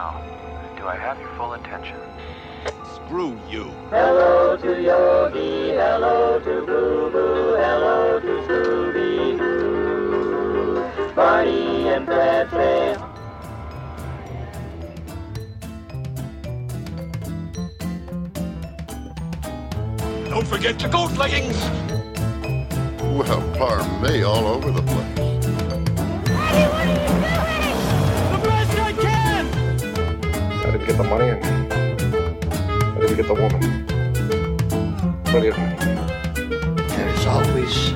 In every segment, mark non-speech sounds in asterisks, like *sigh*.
Now, do I have your full attention? Screw you. Hello to Yogi, hello to Boo Boo, hello to Scooby Doo. Barney and Fred say Don't forget your goat leggings. Well, pardon me, all over the place. I didn't get the money and I didn't get the woman. Plenty of money. There's always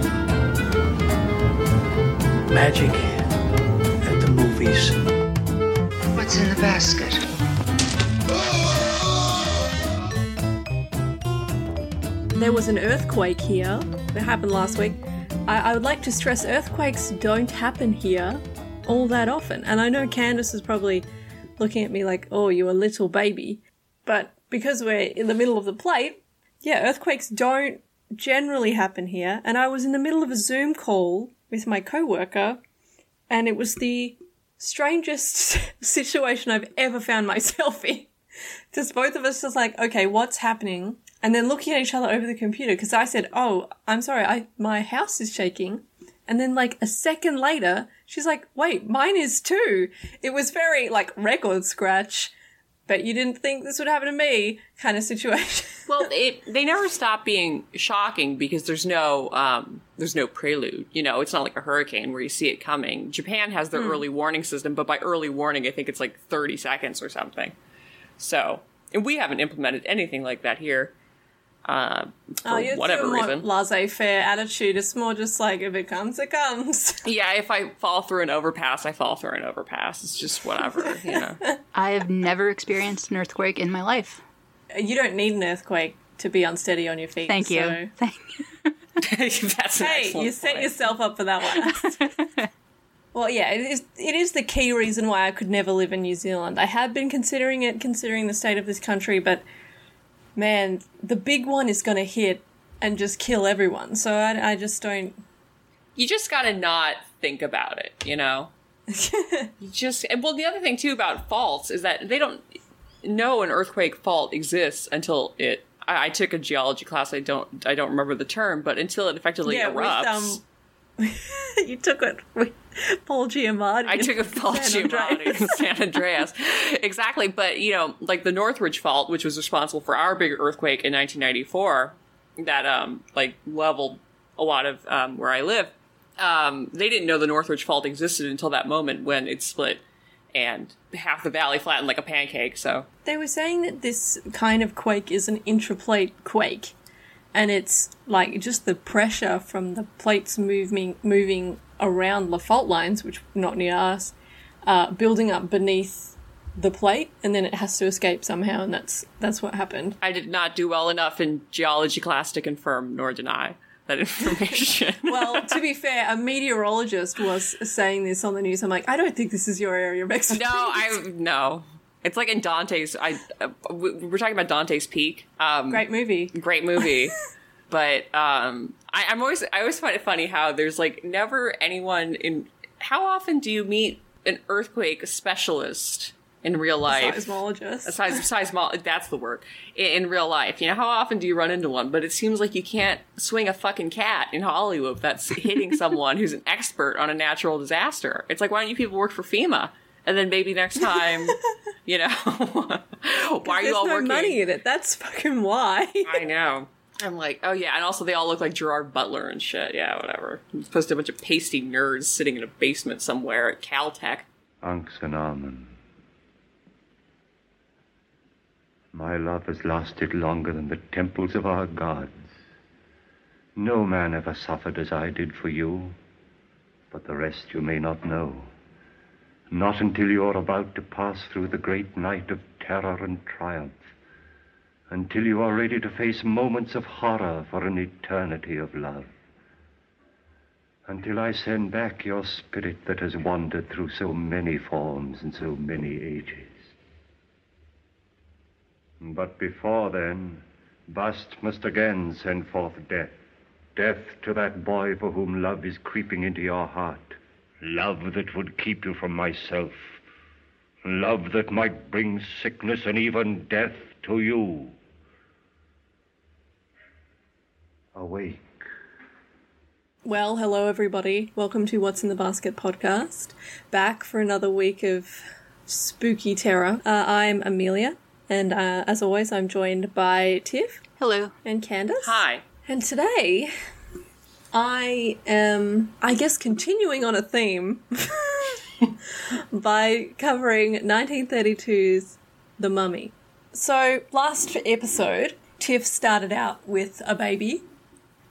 magic at the movies. What's in the basket? There was an earthquake here that happened last week. I, I would like to stress earthquakes don't happen here all that often. And I know Candace is probably looking at me like, oh, you're a little baby. But because we're in the middle of the plate, yeah, earthquakes don't generally happen here. And I was in the middle of a Zoom call with my coworker, and it was the strangest *laughs* situation I've ever found myself in. *laughs* Just both of us just like, okay, what's happening? And then looking at each other over the computer because I said, "Oh, I'm sorry, I my house is shaking." And then like a second later, she's like, "Wait, mine is too." It was very like record scratch, but you didn't think this would happen to me kind of situation. *laughs* Well, it they never stop being shocking because there's no um, there's no prelude. You know, it's not like a hurricane where you see it coming. Japan has their early warning system, but by early warning, I think it's like 30 seconds or something. So, and we haven't implemented anything like that here. Uh, for oh, you're whatever more reason. laissez-faire attitude. It's more just like if it comes, it comes. *laughs* Yeah, if I fall through an overpass, I fall through an overpass. It's just whatever, you *laughs* know. I have never experienced an earthquake in my life. You don't need an earthquake to be unsteady on your feet. Thank you. so- *laughs* Thank That's an Hey, excellent you set point. yourself up for that one. well, yeah, it is. It is the key reason why I could never live in New Zealand. I had been considering it, considering the state of this country, but man, the big one is going to hit and just kill everyone. So I, I just don't. you just gotta not think about it, you know? *laughs* you just, and well, the other thing too about faults is that they don't know an earthquake fault exists until it, I, I took a geology class, I don't, I don't remember the term, but until it effectively yeah, erupts. with um. *laughs* you took it with Paul Giamatti. I took a fault San Andreas. in San Andreas. *laughs* exactly. But, you know, like the Northridge fault, which was responsible for our big earthquake in 1994, that, um, like, leveled a lot of, um, where I live, um, they didn't know the Northridge fault existed until that moment when it split and half the valley flattened like a pancake, so. They were saying that this kind of quake is an intraplate quake, and it's like just the pressure from the plates moving moving around the fault lines, which not near us, uh, building up beneath the plate, and then it has to escape somehow, and that's that's what happened. I did not do well enough in geology class to confirm nor deny that information. *laughs* Well, to be fair, a meteorologist was saying this on the news. I'm like, I don't think this is your area of expertise. No, I no. It's like in Dante's. I uh, we- we're talking about Dante's Peak. Um, great movie. great movie. *laughs* but um, I, I'm always I always find it funny how there's like never anyone in. How often do you meet an earthquake specialist in real life? Seismologist. A seis- seismo- that's the word in, in real life. You know, how often do you run into one? But it seems like you can't swing a fucking cat in Hollywood that's hitting *laughs* someone who's an expert on a natural disaster. It's like, why don't you people work for FEMA? And then maybe next time, *laughs* you know, *laughs* why are you all no working? money in it. That's fucking why. I know. I'm like, oh yeah, and also they all look like Gerard Butler and shit. Yeah, whatever. Supposed to a bunch of pasty nerds sitting in a basement somewhere at Caltech. Unks and Almond. My love has lasted longer than the temples of our gods. No man ever suffered as I did for you, but the rest you may not know. Not until you are about to pass through the great night of terror and triumph. Until you are ready to face moments of horror for an eternity of love. Until I send back your spirit that has wandered through so many forms and so many ages. But before then, Bast must again send forth death. Death to that boy for whom love is creeping into your heart. Love that would keep you from myself. Love that might bring sickness and even death to you. Awake. Well, hello everybody. Welcome to What's in the Basket podcast. Back for another week of spooky terror. Uh, I'm Amelia, and uh, as always, I'm joined by Tiff. Hello. And Candace. Hi. And today, I am, I guess, continuing on a theme *laughs* by covering 1932's The Mummy. So, last episode, Tiff started out with a baby.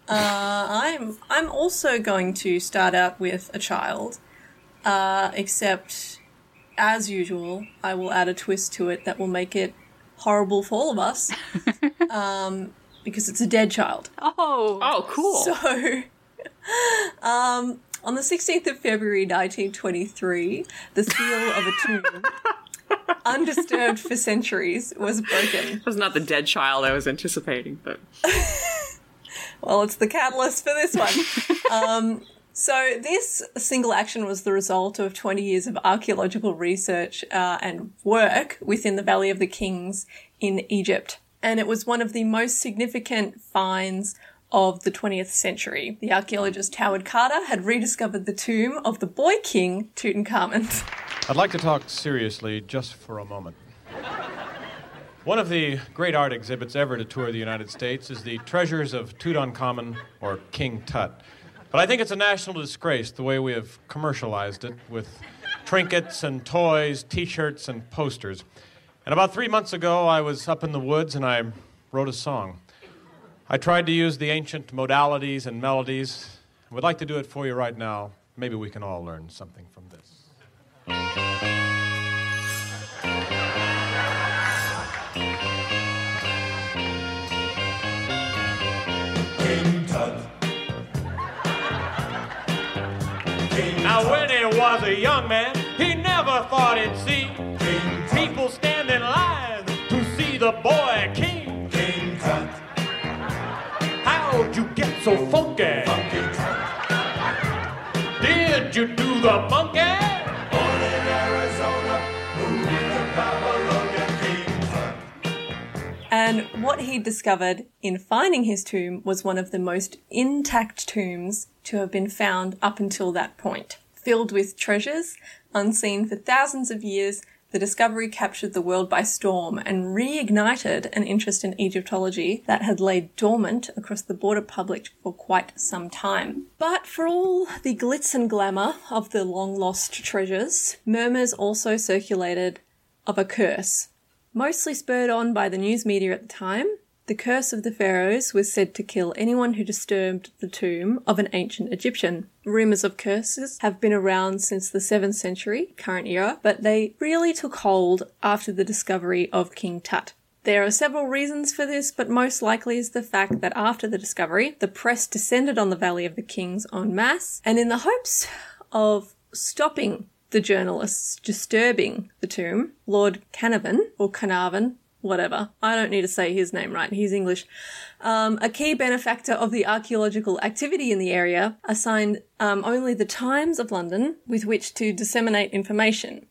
Uh, I'm I'm also going to start out with a child, uh, except as usual, I will add a twist to it that will make it horrible for all of us, *laughs* um, because it's a dead child. Oh, Oh, cool. So, *laughs* um, on the 16th of February 1923, the seal of a tomb, *laughs* undisturbed for centuries, was broken. It was not the dead child I was anticipating, but *laughs* Well, it's the catalyst for this one. um, so, this single action was the result of 20 years of archaeological research uh, and work within the Valley of the Kings in Egypt. And it was one of the most significant finds of the 20th century. The archaeologist Howard Carter had rediscovered the tomb of the boy king Tutankhamun. I'd like to talk seriously just for a moment. One of the great art exhibits ever to tour the United States is the Treasures of Tutankhamun or King Tut. But I think it's a national disgrace the way we have commercialized it with trinkets and toys, t shirts, and posters. And about three months ago, I was up in the woods and I wrote a song. I tried to use the ancient modalities and melodies. I would like to do it for you right now. Maybe we can all learn something from this. Now, when he was a young man, he never thought he'd see people stand in line to see the boy. King so funky? Funky Did you do the monkey? Born in Arizona, moved to And what he discovered in finding his tomb was one of the most intact tombs to have been found up until that point. Filled with treasures, unseen for thousands of years, the discovery captured the world by storm and reignited an interest in Egyptology that had laid dormant across the border public for quite some time. But for all the glitz and glamour of the long lost treasures, murmurs also circulated of a curse Mostly spurred on by the news media at the time, the curse of the pharaohs was said to kill anyone who disturbed the tomb of an ancient Egyptian. Rumours of curses have been around since the 7th century, current era, but they really took hold after the discovery of King Tut. There are several reasons for this, but most likely is the fact that after the discovery, the press descended on the Valley of the Kings en masse, and in the hopes of stopping the journalists disturbing the tomb, Lord Carnarvon, or Carnarvon, whatever. I don't need to say his name right, he's English. Um, a key benefactor of the archaeological activity in the area assigned um, only the Times of London with which to disseminate information.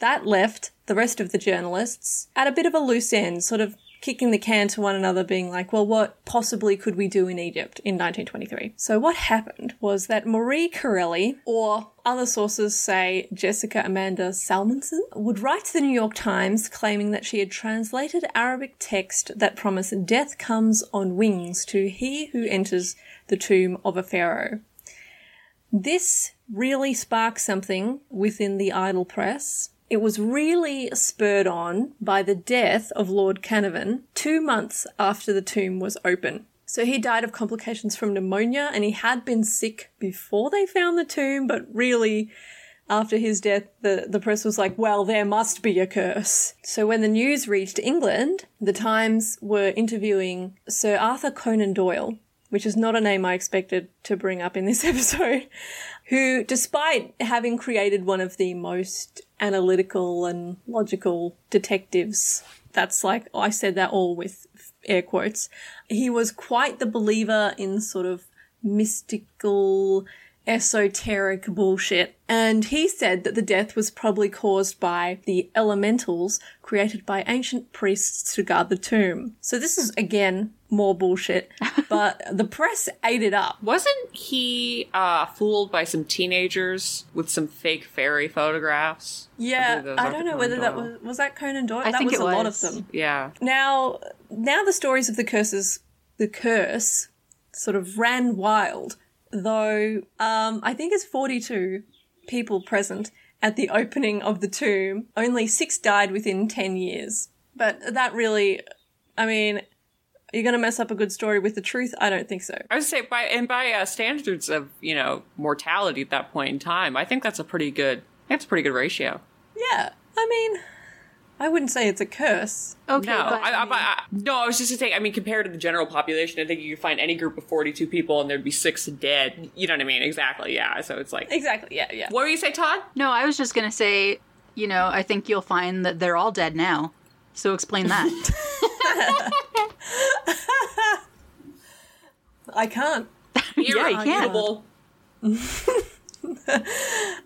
That left the rest of the journalists at a bit of a loose end, sort of kicking the can to one another, being like, well, what possibly could we do in Egypt in 1923? So what happened was that Marie Corelli, or other sources say Jessica Amanda Salmonson, would write to the New York Times claiming that she had translated Arabic text that promised death comes on wings to he who enters the tomb of a pharaoh. This really sparked something within the idle press. It was really spurred on by the death of Lord Canavan two months after the tomb was open. So he died of complications from pneumonia and he had been sick before they found the tomb, but really after his death, the, the press was like, well, there must be a curse. So when the news reached England, the Times were interviewing Sir Arthur Conan Doyle, which is not a name I expected to bring up in this *laughs* episode, who, despite having created one of the most analytical and logical detectives, that's like, oh, I said that all with air quotes, he was quite the believer in sort of mystical esoteric bullshit. And he said that the death was probably caused by the elementals created by ancient priests to guard the tomb. So this is again more bullshit, *laughs* but the press ate it up. Wasn't he uh, fooled by some teenagers with some fake fairy photographs? Yeah, those I don't know whether that was was that Conan Doyle. I that think was it a lot of them. Yeah. Now, now the stories of the curses, the curse, sort of ran wild. Though um, I think it's forty-two people present at the opening of the tomb. Only six died within ten years. But that really, I mean, you're going to mess up a good story with the truth? I don't think so. I would say by and by uh, standards of you know mortality at that point in time, I think that's a pretty good. That's a pretty good ratio. Yeah, I mean, I wouldn't say it's a curse. Okay, no, but I, I, I, no, I was just to say. I mean, compared to the general population, I think you could find any group of forty-two people and there'd be six dead. You know what I mean? Exactly. Yeah. So it's like. Exactly. Yeah. Yeah. What were you say, Todd? no, I was just gonna say, you know, I think you'll find that they're all dead now. So explain that. *laughs* I can't. *laughs* Yeah, you can. Irrefutable. *laughs*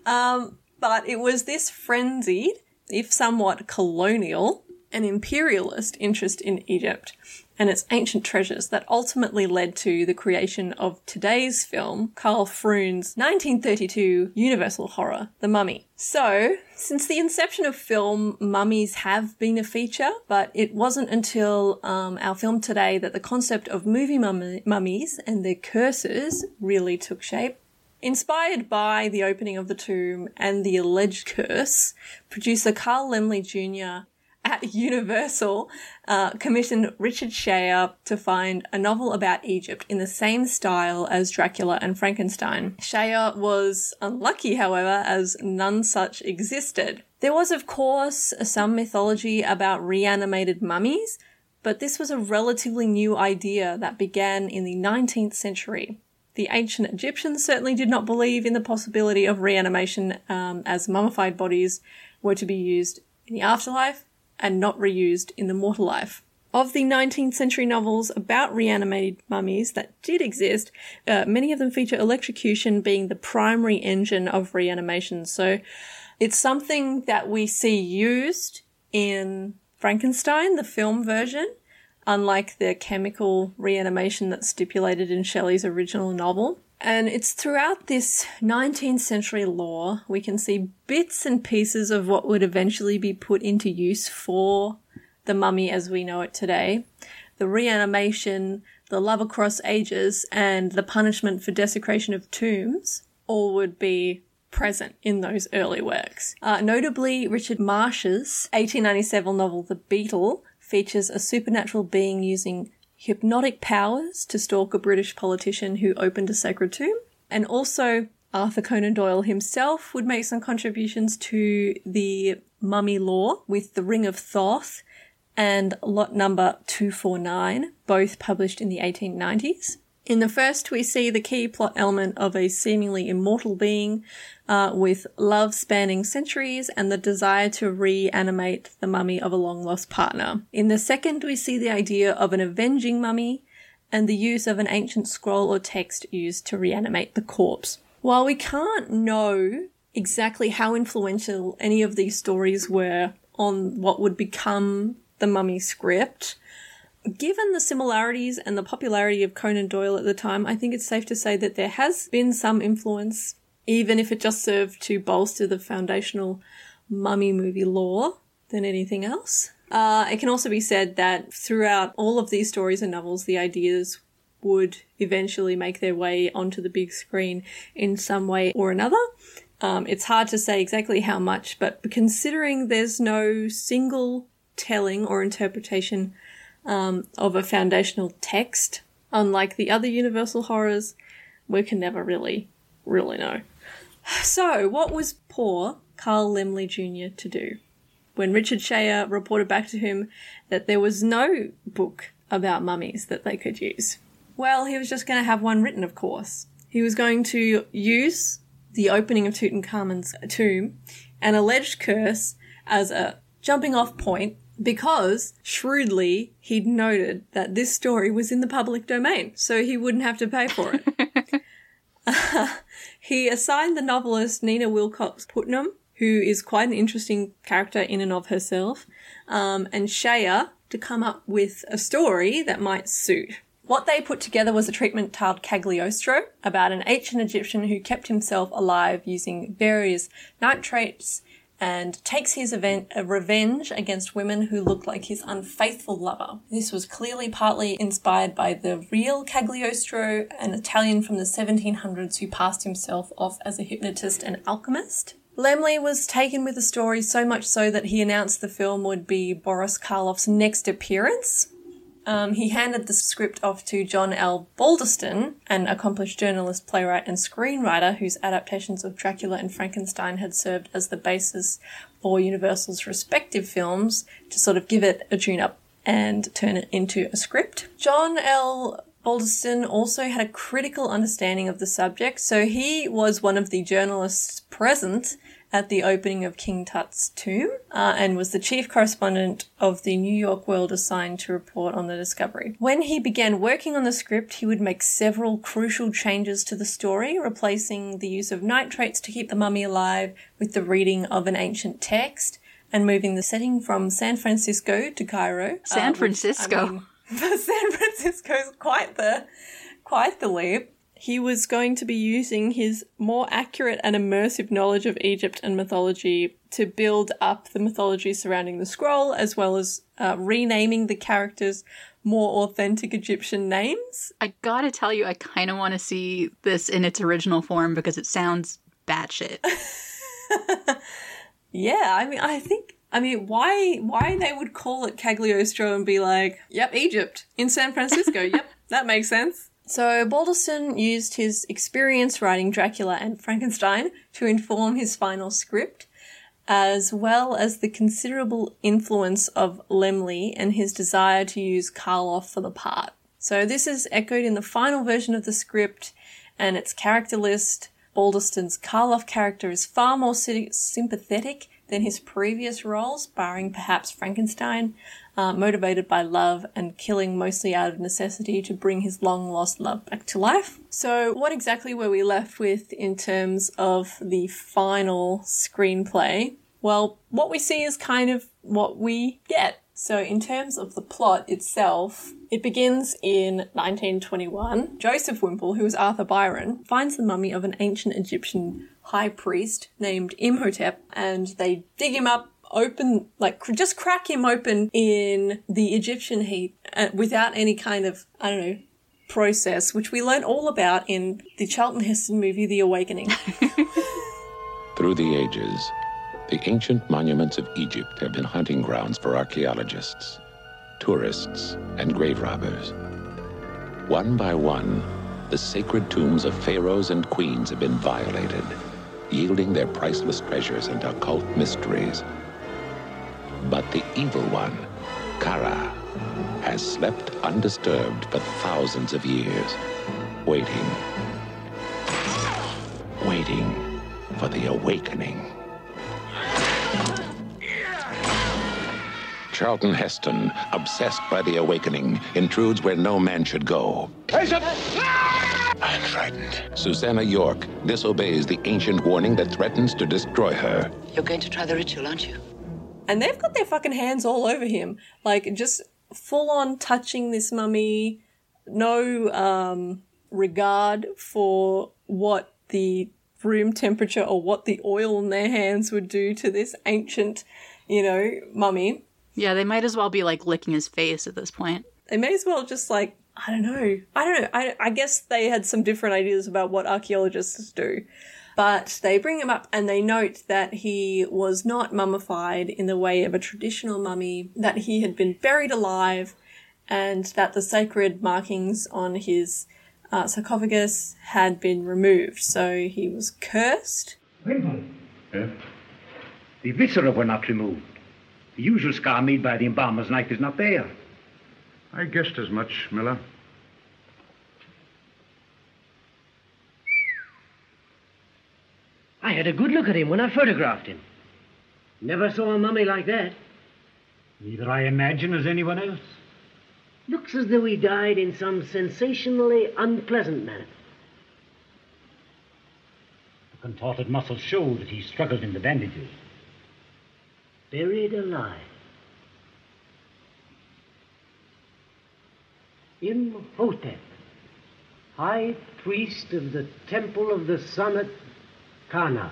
Um, but it was this frenzied, if somewhat colonial, and imperialist interest in Egypt and its ancient treasures that ultimately led to the creation of today's film, Karl Freund's 1932 Universal horror, The Mummy. So, since the inception of film, mummies have been a feature, but it wasn't until um, our film today that the concept of movie mummy- mummies and their curses really took shape. Inspired by the opening of the tomb and the alleged curse, producer Carl Laemmle Jr. at Universal uh, commissioned Richard Schayer to find a novel about Egypt in the same style as Dracula and Frankenstein. Schayer was unlucky, however, as none such existed. There was, of course, some mythology about reanimated mummies, but this was a relatively new idea that began in the 19th century. The ancient Egyptians certainly did not believe in the possibility of reanimation um, as mummified bodies were to be used in the afterlife and not reused in the mortal life. Of the 19th century novels about reanimated mummies that did exist, uh, many of them feature electrocution being the primary engine of reanimation. So it's something that we see used in Frankenstein, the film version, unlike the chemical reanimation that's stipulated in Shelley's original novel. And it's throughout this 19th century lore we can see bits and pieces of what would eventually be put into use for the mummy as we know it today. The reanimation, the love across ages, and the punishment for desecration of tombs all would be present in those early works. Uh, notably, Richard Marsh's 1897 novel The Beetle features a supernatural being using hypnotic powers to stalk a British politician who opened a sacred tomb. And also, Arthur Conan Doyle himself would make some contributions to the mummy lore with The Ring of Thoth and Lot Number 249, both published in the 1890s. In the first, we see the key plot element of a seemingly immortal being uh, with love spanning centuries and the desire to reanimate the mummy of a long lost partner. In the second, we see the idea of an avenging mummy and the use of an ancient scroll or text used to reanimate the corpse. While we can't know exactly how influential any of these stories were on what would become the mummy script, Given the similarities and the popularity of Conan Doyle at the time, I think it's safe to say that there has been some influence, even if it just served to bolster the foundational mummy movie lore than anything else. Uh, it can also be said that throughout all of these stories and novels, the ideas would eventually make their way onto the big screen in some way or another. Um, it's hard to say exactly how much, but considering there's no single telling or interpretation um, of a foundational text, unlike the other Universal horrors, we can never really, really know. *sighs* So, what was poor Carl Laemmle Jr. to do? When Richard Schayer reported back to him that there was no book about mummies that they could use. Well, he was just going to have one written, of course. He was going to use the opening of Tutankhamun's tomb, an alleged curse, as a jumping off point because shrewdly he'd noted that this story was in the public domain, so he wouldn't have to pay for it. *laughs* he assigned the novelist Nina Wilcox Putnam, who is quite an interesting character in and of herself, um, and Shea to come up with a story that might suit. What they put together was a treatment titled Cagliostro about an ancient Egyptian who kept himself alive using various nitrates and takes his event, uh, revenge against women who look like his unfaithful lover. This was clearly partly inspired by the real Cagliostro, an Italian from the 1700s who passed himself off as a hypnotist and alchemist. Laemmle was taken with the story so much so that he announced the film would be Boris Karloff's next appearance. Um, he handed the script off to John L. Balderston, an accomplished journalist, playwright, and screenwriter whose adaptations of Dracula and Frankenstein had served as the basis for Universal's respective films to sort of give it a tune up and turn it into a script. John L. Balderston also had a critical understanding of the subject, so he was one of the journalists present at the opening of King Tut's tomb uh, and was the chief correspondent of the New York World assigned to report on the discovery. When he began working on the script, he would make several crucial changes to the story, replacing the use of nitrates to keep the mummy alive with the reading of an ancient text and moving the setting from San Francisco to Cairo. San uh, which, I Francisco. mean, *laughs* San Francisco's quite the quite the leap. He was going to be using his more accurate and immersive knowledge of Egypt and mythology to build up the mythology surrounding the scroll, as well as uh, renaming the characters more authentic Egyptian names. I gotta tell you, I kind of want to see this in its original form because it sounds batshit. *laughs* Yeah, I mean, I think, I mean, why, why they would call it Cagliostro and be like, yep, Egypt in San Francisco. *laughs* yep, that makes sense. So Balderston used his experience writing Dracula and Frankenstein to inform his final script, as well as the considerable influence of Laemmle and his desire to use Karloff for the part. So this is echoed in the final version of the script and its character list. Balderston's Karloff character is far more sy- sympathetic than his previous roles, barring perhaps Frankenstein, uh, motivated by love and killing mostly out of necessity to bring his long lost love back to life. So, what exactly were we left with in terms of the final screenplay? Well, what we see is kind of what we get. So, in terms of the plot itself, it begins in 1921. Joseph Whemple, who is Arthur Byron, finds the mummy of an ancient Egyptian high priest named Imhotep, and they dig him up, open, like, cr- just crack him open in the Egyptian heat uh, without any kind of, I don't know, process, which we learn all about in the Charlton Heston movie, The Awakening. *laughs* *laughs* Through the ages, the ancient monuments of Egypt have been hunting grounds for archaeologists, tourists, and grave robbers. One by one, the sacred tombs of pharaohs and queens have been violated, yielding their priceless treasures and occult mysteries. But the evil one, Kara, has slept undisturbed for thousands of years, waiting, waiting for the awakening. Charlton Heston, obsessed by the awakening, intrudes where no man should go. I'm frightened. Susannah York disobeys the ancient warning that threatens to destroy her. You're going to try the ritual, aren't you? And they've got their fucking hands all over him. Like just full on touching this mummy. No um regard for what the room temperature or what the oil in their hands would do to this ancient you know mummy. Yeah, they might as well be like licking his face at this point. they may as well just like i don't know. I don't know. I, I guess they had some different ideas about what archaeologists do but they bring him up and they note that he was not mummified in the way of a traditional mummy, that he had been buried alive, and that the sacred markings on his uh, sarcophagus had been removed. So he was cursed. Whemple. The viscera were not removed. The usual scar made by the embalmer's knife is not there. I guessed as much, Muller. I had a good look at him when I photographed him. Never saw a mummy like that. Neither I imagine as anyone else. Looks as though he died in some sensationally unpleasant manner. The contorted muscles show that he struggled in the bandages. Buried alive. Imhotep, high priest of the temple of the sun at Karnak.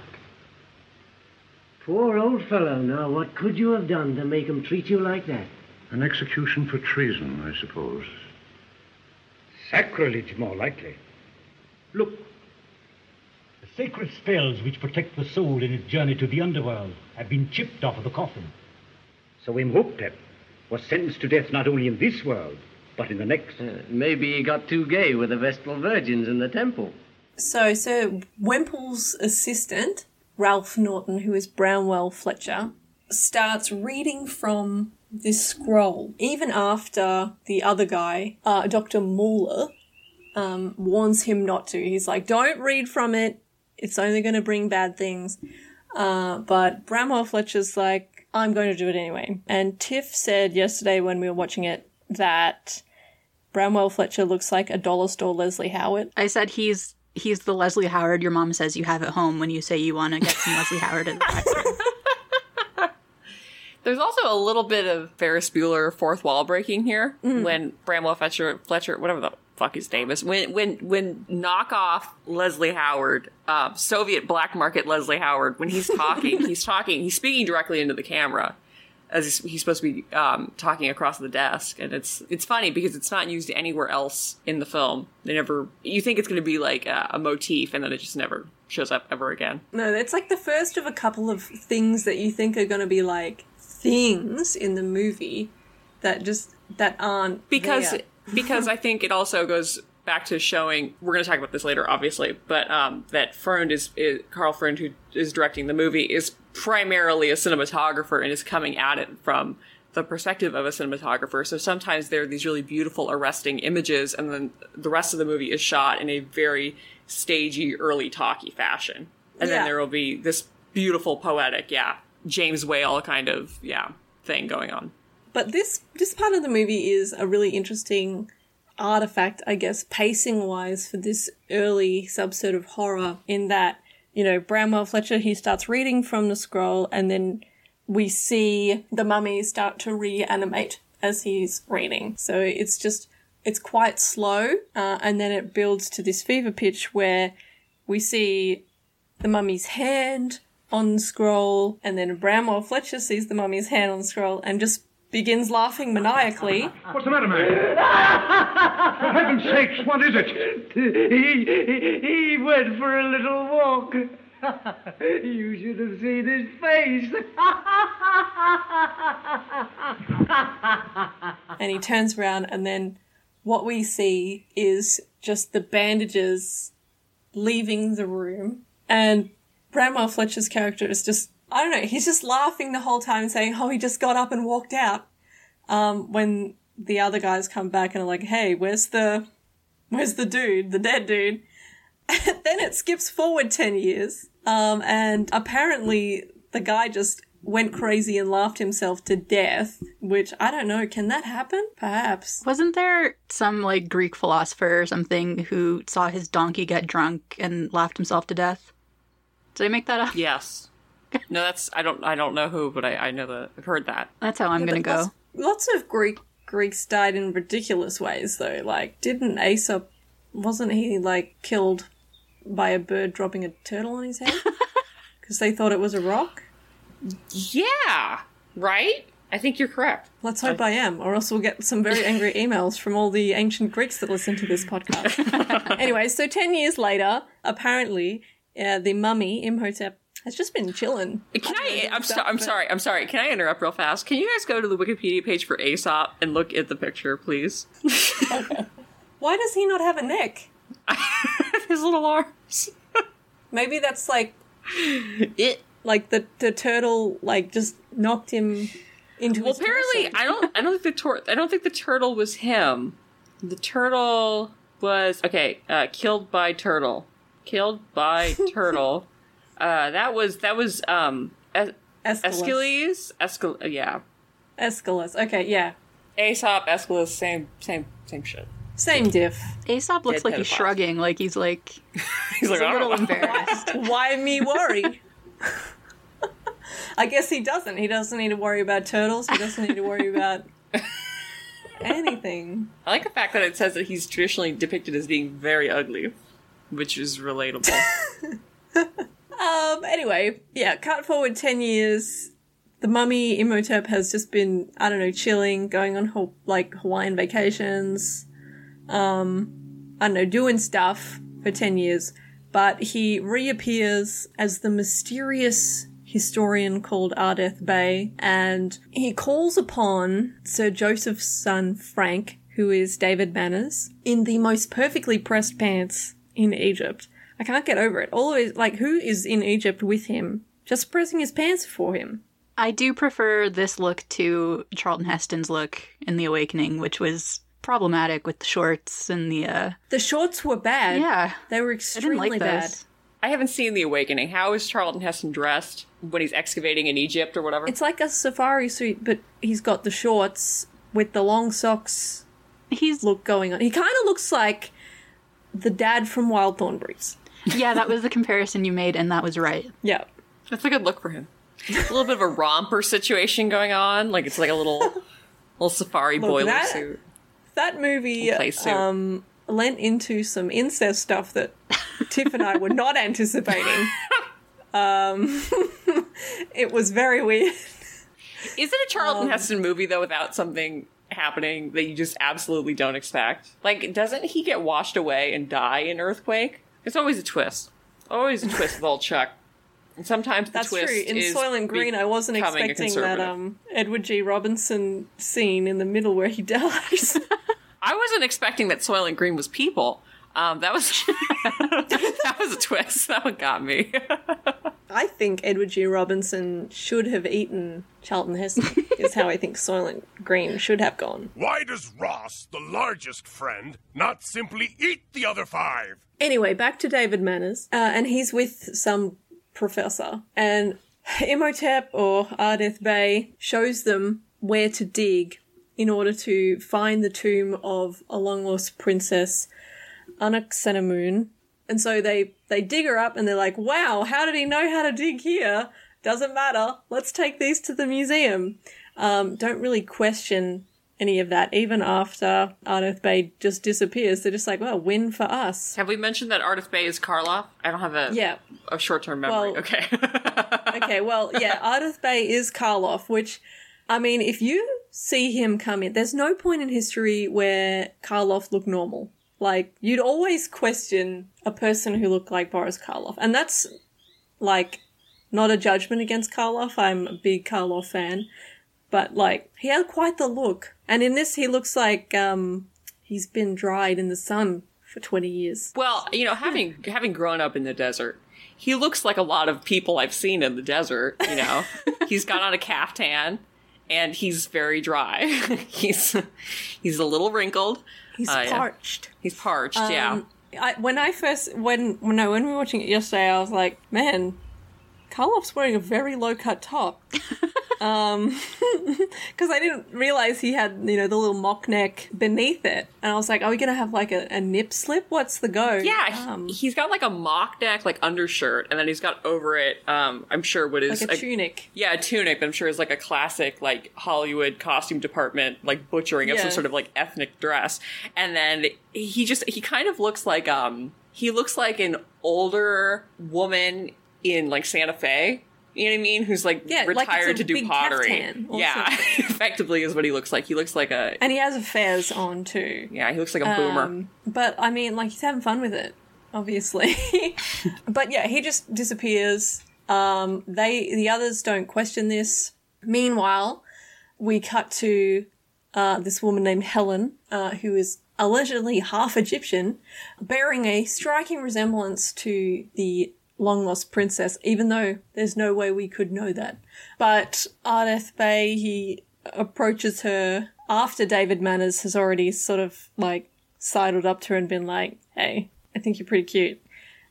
Poor old fellow, now what could you have done to make him treat you like that? An execution for treason, I suppose. Sacrilege, more likely. Look. The sacred spells which protect the soul in its journey to the underworld have been chipped off of the coffin. So Imhotep was sentenced to death not only in this world, but in the next. Uh, maybe he got too gay with the Vestal Virgins in the temple. So, so Whemple's assistant, Ralph Norton, who is Bramwell Fletcher, starts reading from this scroll, even after the other guy, uh, Dr. Muller, um, warns him not to. He's like, don't read from it. It's only going to bring bad things. Uh, but Bramwell Fletcher's like, I'm going to do it anyway. And Tiff said yesterday when we were watching it that Bramwell Fletcher looks like a dollar store Leslie Howard. I said he's he's the Leslie Howard your mom says you have at home when you say you want to get some Leslie Howard at the. *laughs* There's also a little bit of Ferris Bueller fourth wall breaking here when Bramwell Fletcher, Fletcher, whatever the fuck his name is, when when when knockoff Leslie Howard, uh, Soviet black market Leslie Howard, when he's talking, *laughs* he's talking, he's speaking directly into the camera as he's, he's supposed to be um, talking across the desk, and it's it's funny because it's not used anywhere else in the film. They never, you think it's going to be like a, a motif, and then it just never shows up ever again. No, it's like the first of a couple of things that you think are going to be like things in the movie that just that aren't because there. because I think it also goes back to showing we're going to talk about this later obviously but um, that Freund is, is Karl Freund who is directing the movie is primarily a cinematographer and is coming at it from the perspective of a cinematographer. So sometimes there are these really beautiful arresting images and then the rest of the movie is shot in a very stagey early talky fashion. And Yeah. then there will be this beautiful poetic yeah James Whale kind of yeah thing going on. But this this part of the movie is a really interesting artifact, I guess, pacing wise for this early subset of horror. In that, you know, Bramwell Fletcher he starts reading from the scroll, and then we see the mummy start to reanimate as he's reading. So it's just it's quite slow, uh, and then it builds to this fever pitch where we see the mummy's hand on the scroll, and then Bramwell Fletcher sees the mummy's hand on the scroll and just begins laughing maniacally. What's the matter, man? *laughs* For heaven's sakes, what is it? he, he went for a little walk. *laughs* you should have seen his face. *laughs* and he turns around, and then what we see is just the bandages leaving the room, and Bramwell Fletcher's character is just, I don't know, he's just laughing the whole time, saying, Oh, he just got up and walked out. Um, when the other guys come back and are like, Hey, where's the, where's the dude, the dead dude? And *laughs* then it skips forward 10 years, um, and apparently the guy just went crazy and laughed himself to death, which I don't know, can that happen? Perhaps. Wasn't there some like Greek philosopher or something who saw his donkey get drunk and laughed himself to death? Did I make that up? Yes. *laughs* No, that's I don't I don't know who, but I, I know that I've heard that. That's how I'm Yeah, gonna go. Lots, lots of Greek Greeks died in ridiculous ways, though. Like, didn't Aesop, wasn't he like killed by a bird dropping a turtle on his head *laughs* because they thought it was a rock? Yeah, right. I think you're correct. Let's hope I am, or else we'll get some very *laughs* angry emails from all the ancient Greeks that listen to this podcast. anyway, so 10 years later, apparently, uh, the mummy, Imhotep, has just been chilling. Can I? I'm, so, I'm sorry. I'm sorry. Can I interrupt real fast? Can you guys go to the Wikipedia page for Aesop and look at the picture, please? *laughs* Why does he not have a neck? *laughs* His little arms. *laughs* Maybe that's like it. Like the the turtle like just knocked him into Well, his apparently. I don't. I don't think the tor- I don't think the turtle was him. The turtle was okay. Uh, killed by turtle. Killed by turtle. Uh, that was that was um es- Aeschylus. Aeschylus. Aeschylus. Yeah. Aeschylus. Okay, yeah. Aesop, Aeschylus, same same same shit. Same diff. Aesop looks Dead like he's pedophile. shrugging, like he's like *laughs* he's like, a a little embarrassed. *laughs* Why me worry? *laughs* I guess he doesn't. He doesn't need to worry about turtles. He doesn't need to worry about anything. I like the fact that it says that he's traditionally depicted as being very ugly, which is relatable. Um. Anyway, yeah. Cut forward ten years. The mummy Imhotep has just been, I don't know, chilling, going on ho- like Hawaiian vacations. Um, I don't know, doing stuff for ten years. But he reappears as the mysterious historian called Ardath Bey, and he calls upon Sir Joseph's son Frank, who is David Manners, in the most perfectly pressed pants in Egypt. I can't get over it. Always, like, who is in Egypt with him? Just pressing his pants for him. I do prefer this look to Charlton Heston's look in The Awakening, which was problematic with the shorts and the uh The shorts were bad. Yeah. They were I didn't extremely like bad. this. I haven't seen The Awakening. How is Charlton Heston dressed when he's excavating in Egypt or whatever? It's like a safari suit, but he's got the shorts with the long socks. He's look going on. He kind of looks like the dad from Wild Thornberrys. Yeah, that was the comparison you made and that was right. Yeah. That's a good look for him. a little bit of a romper situation going on. Like it's like a little little safari Look, boiler that- suit. That movie Play suit. um, lent into some incest stuff that *laughs* Tiff and I were not anticipating. Um, *laughs* it was very weird. Is it a Charlton Um, Heston movie though without something happening that you just absolutely don't expect? Like, doesn't he get washed away and die in Earthquake? It's always a twist. Always a twist *laughs* with old Chuck. And sometimes the That's twist true. In is Soylent Green, I wasn't expecting that um, Edward G. Robinson scene in the middle where he *laughs* dies. *laughs* I wasn't expecting that Soylent Green was people. Um, that was that was a twist. That one got me. I think Edward G. Robinson should have eaten Charlton Heston, is how I think Soylent Green should have gone. Why does Ross, the largest friend, not simply eat the other five? Anyway, back to David Manners, uh, and he's with some professor, and Imhotep or Ardath Bey shows them where to dig in order to find the tomb of a long lost princess, Anck-es-en-Amon. And so they they dig her up, and they're like, "Wow, how did he know how to dig here? Doesn't matter. Let's take these to the museum." Um, don't really question any of that, even after Ardath Bey just disappears. They're just like, "Well, win for us." have we mentioned that Ardath Bey is Karloff? I don't have a Yeah. a short term memory. Well- okay. *laughs* okay, well, *laughs* yeah, Ardath Bey is Karloff, which, I mean, if you see him come in, there's no point in history where Karloff looked normal. Like, you'd always question a person who looked like Boris Karloff. And that's, like, not a judgment against Karloff. I'm a big Karloff fan. But, like, he had quite the look. And in this, he looks like, um, he's been dried in the sun for 20 years. Well, you know, having having grown up in the desert, he looks like a lot of people I've seen in the desert. You know, *laughs* he's got on a caftan, and he's very dry. *laughs* he's he's a little wrinkled. He's Uh, yeah. parched. He's parched. yeah. Um, I, when I first when when no when we were watching it yesterday, I was like, man, Karloff's wearing a very low cut top. *laughs* um, *laughs* because I didn't realize he had you know the little mock neck beneath it, and I was like, are we gonna have like a, a nip slip? What's the go? Yeah, he- um, he's got like a mock neck, like undershirt, and then he's got over it. Um, I'm sure what is like a tunic. Yeah, a tunic. I'm sure is like a classic, like Hollywood costume department, like butchering of Yeah. some sort of like ethnic dress. And then he just he kind of looks like um he looks like an older woman in like Santa Fe. You know what I mean? Who's like Yeah, like retired a to do pottery. Yeah, *laughs* effectively is what he looks like. He looks like a And he has a fez on too. yeah. He looks like a boomer. Um, but I mean, like he's having fun with it, obviously. *laughs* but yeah, he just disappears. Um, they the others don't question this. Meanwhile, we cut to uh, this woman named Helen, uh, who is allegedly half Egyptian, bearing a striking resemblance to the long lost princess, even though there's no way we could know that. But Ardath Bey, he approaches her after David Manners has already sort of like sidled up to her and been like, hey, I think you're pretty cute.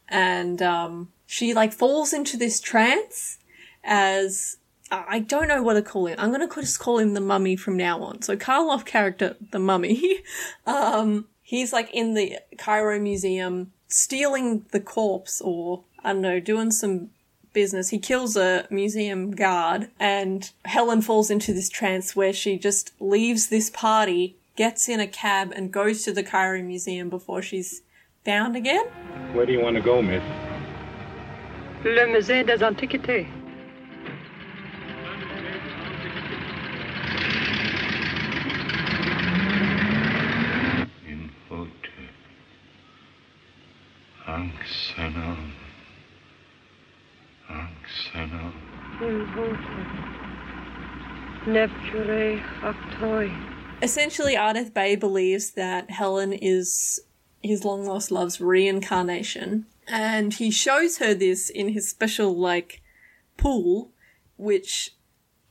And um, she like falls into this trance as I don't know what to call him. I'm going to just call him the mummy from now on. So Karloff character, the mummy, *laughs* um, he's like in the Cairo Museum stealing the corpse or, I don't know, doing some business. He kills a museum guard and Helen falls into this trance where she just leaves this party, gets in a cab and goes to the Cairo Museum before she's found again. Where do you want to go, miss? Le Musée des Antiquités. Imhotep. Ankh-Senon. Ankh-Senon. Nepture Octoi. Essentially, Ardath Bey believes that Helen is his long lost love's reincarnation, and he shows her this in his special, like, pool, which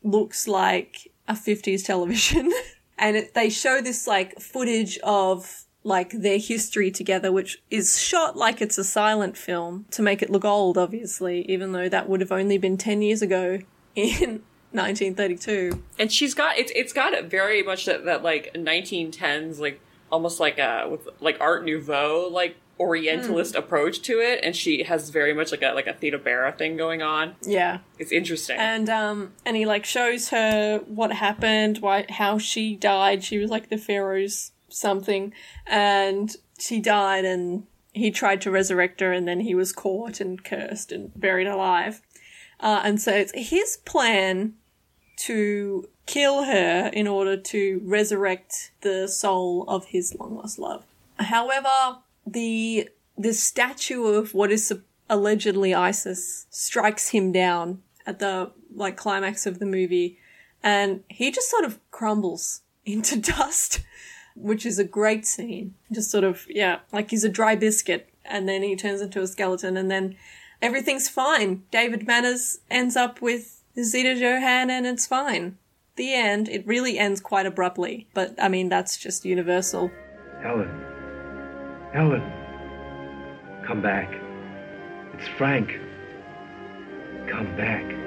looks like a 50s television. *laughs* and it, they show this, like, footage of, like, their history together, which is shot like it's a silent film to make it look old, obviously, even though that would have only been 10 years ago *laughs* in 1932. And she's got it's it's got it very much that, that like 1910s like almost like a with like Art Nouveau like Orientalist approach to it, and she has very much like a like a Theda Bara thing going on. Yeah. It's interesting. And um and he like shows her what happened, why how she died. She was like the pharaoh's something and she died and he tried to resurrect her and then he was caught and cursed and buried alive. Uh, and so it's his plan to kill her in order to resurrect the soul of his long lost love. However, the the statue of what is allegedly Isis strikes him down at the like climax of the movie, and he just sort of crumbles *laughs* into dust, which is a great scene. Just sort of yeah, like he's a dry biscuit, and then he turns into a skeleton, and then everything's fine. David Manners ends up with Zeta Johann, and it's fine. The end. It really ends quite abruptly, but I mean that's just universal. Helen. Helen. Come back. It's Frank. Come back.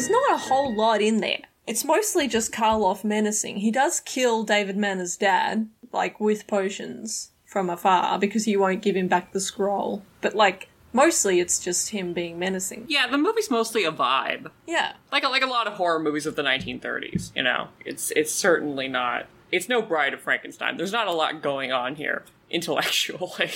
There's not a whole lot in there. It's mostly just Karloff menacing. He does kill David Manner's dad, like with potions from afar, because he won't give him back the scroll. But like, mostly it's just him being menacing. yeah, the movie's mostly a vibe. Yeah. Like a, like a lot of horror movies of the 1930s, you know. It's it's certainly not it's no Bride of Frankenstein. There's not a lot going on here *laughs* intellectually.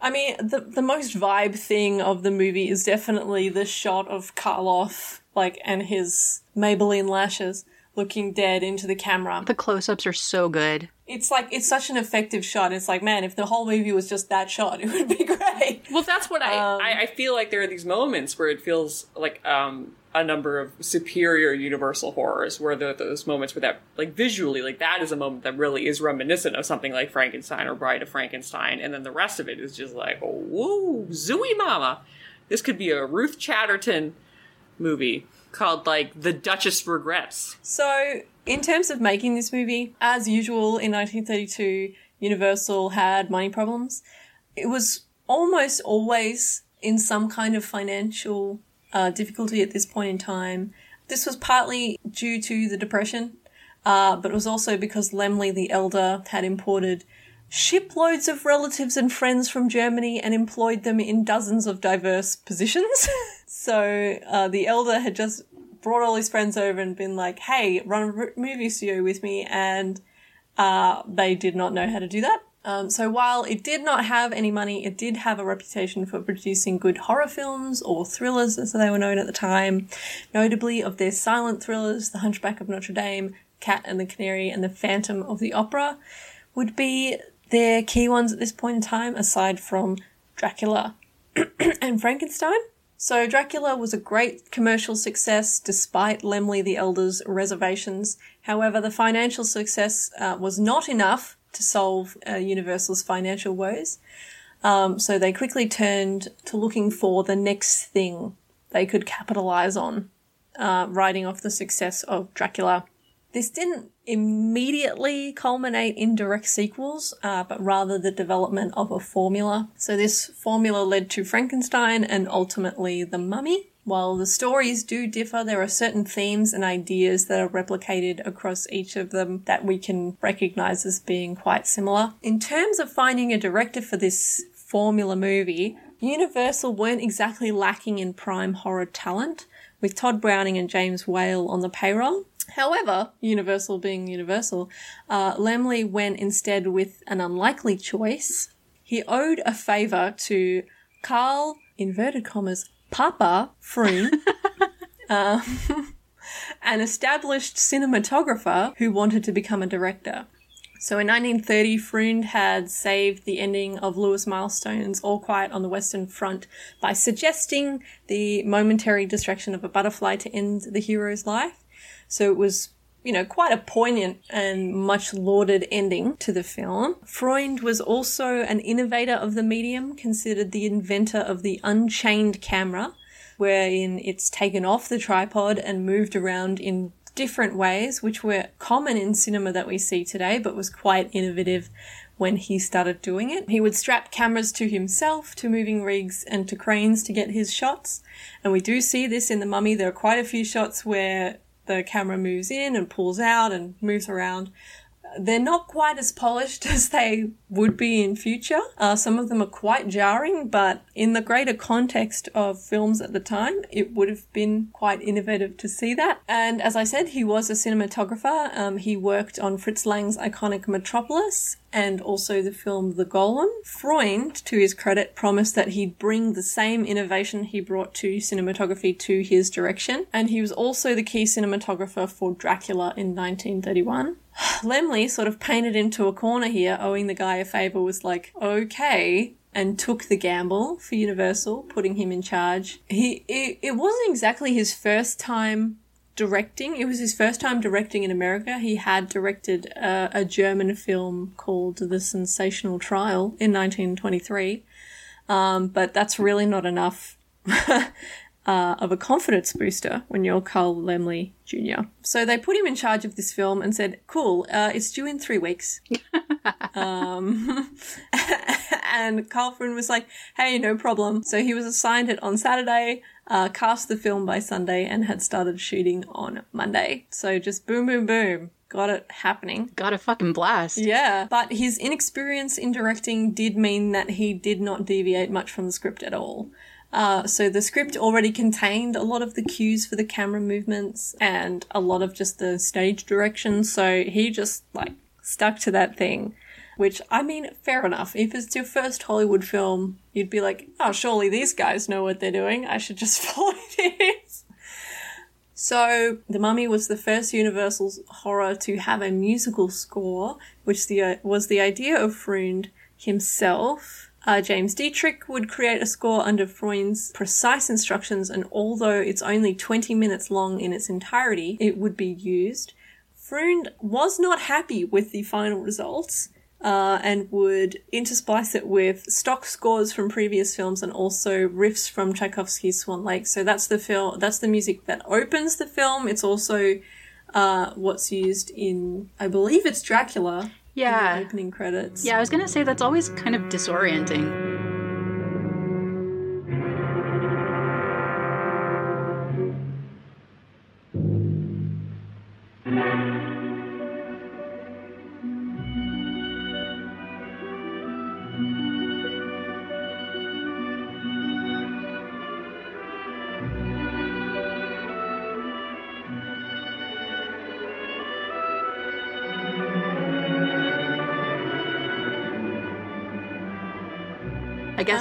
I mean, the the most vibe thing of the movie is definitely the shot of Karloff, like, and his Maybelline lashes looking dead into the camera. The close ups are so good. It's like it's such an effective shot. It's like, man, if the whole movie was just that shot, *laughs* it would be great. Well, that's what I, Um, I I feel like there are these moments where it feels like um a number of superior universal horrors where there are those moments where that like visually like that is a moment that really is reminiscent of something like Frankenstein or Bride of Frankenstein and then the rest of it is just like oh whoa zooey mama this could be a Ruth Chatterton movie called like The Duchess Regrets So, in terms of making this movie, as usual in 1932, Universal had money problems. It was almost always in some kind of financial uh, difficulty at this point in time. This was partly due to the Depression, uh, but it was also because Laemmle the Elder had imported shiploads of relatives and friends from Germany and employed them in dozens of diverse positions. *laughs* so uh, the Elder had just brought all his friends over and been like, hey, run a movie studio with me. And uh, they did not know how to do that. Um, so while it did not have any money, it did have a reputation for producing good horror films or thrillers, as they were known at the time. Notably, of their silent thrillers, The Hunchback of Notre Dame, Cat and the Canary, and The Phantom of the Opera would be their key ones at this point in time, aside from Dracula *clears throat* and Frankenstein. So Dracula was a great commercial success despite Laemmle the Elder's reservations. However, the financial success uh, was not enough to solve uh, Universal's financial woes. Um, so they quickly turned to looking for the next thing they could capitalize on, uh, riding off the success of Dracula. This didn't immediately culminate in direct sequels, uh, but rather the development of a formula. So this formula led to Frankenstein and ultimately The Mummy. While the stories do differ, there are certain themes and ideas that are replicated across each of them that we can recognize as being quite similar. In terms of finding a director for this formula movie, Universal weren't exactly lacking in prime horror talent, with Tod Browning and James Whale on the payroll. However, Universal being Universal, uh, Laemmle went instead with an unlikely choice. He owed a favour to Karl, inverted commas, Papa Freund, *laughs* um, *laughs* an established cinematographer who wanted to become a director. So in 1930, Freund had saved the ending of Lewis Milestone's All Quiet on the Western Front by suggesting the momentary distraction of a butterfly to end the hero's life. So it was, you know, quite a poignant and much lauded ending to the film. Freund was also an innovator of the medium, considered the inventor of the unchained camera, wherein it's taken off the tripod and moved around in different ways, which were common in cinema that we see today, but was quite innovative when he started doing it. He would strap cameras to himself, to moving rigs, and to cranes to get his shots. And we do see this in The Mummy. There are quite a few shots where the camera moves in and pulls out and moves around. They're not quite as polished *laughs* as they would be in future. Uh, some of them are quite jarring, but in the greater context of films at the time, it would have been quite innovative to see that. And as I said, he was a cinematographer. Um, he worked on Fritz Lang's iconic Metropolis and also the film The Golem. Freund, to his credit, promised that he'd bring the same innovation he brought to cinematography to his direction, and he was also the key cinematographer for Dracula in 1931. Laemmle sort of painted into a corner here, owing the guy a favour, was like, okay, and took the gamble for Universal, putting him in charge. He it, it wasn't exactly his first time directing. It was his first time directing in America. He had directed a German film called The Sensational Trial in 1923, um, but that's really not enough. *laughs* Uh, of a confidence booster when you're Carl Laemmle Jr. So they put him in charge of this film and said, "Cool, uh, it's due in three weeks." *laughs* um, *laughs* and Karl Freund was like, "Hey, no problem." So he was assigned it on Saturday, uh, cast the film by Sunday, and had started shooting on Monday. So just boom, boom, boom. Got it happening. Got a fucking blast. Yeah. But his inexperience in directing did mean that he did not deviate much from the script at all. Uh, so the script already contained a lot of the cues for the camera movements and a lot of just the stage direction. So he just like stuck to that thing, which I mean, fair enough. If it's your first Hollywood film, you'd be like, oh, surely these guys know what they're doing. I should just *laughs* follow this. So, The Mummy was the first Universal horror to have a musical score, which the, uh, was the idea of Freund himself. Uh, James Dietrich would create a score under Freund's precise instructions, and although it's only 20 minutes long in its entirety, it would be used. Freund was not happy with the final results. Uh, and would intersplice it with stock scores from previous films and also riffs from Tchaikovsky's Swan Lake. So that's the film. That's the music that opens the film. It's also uh, what's used in, I believe, it's Dracula. Yeah. opening credits. Yeah, I was gonna say that's always kind of disorienting.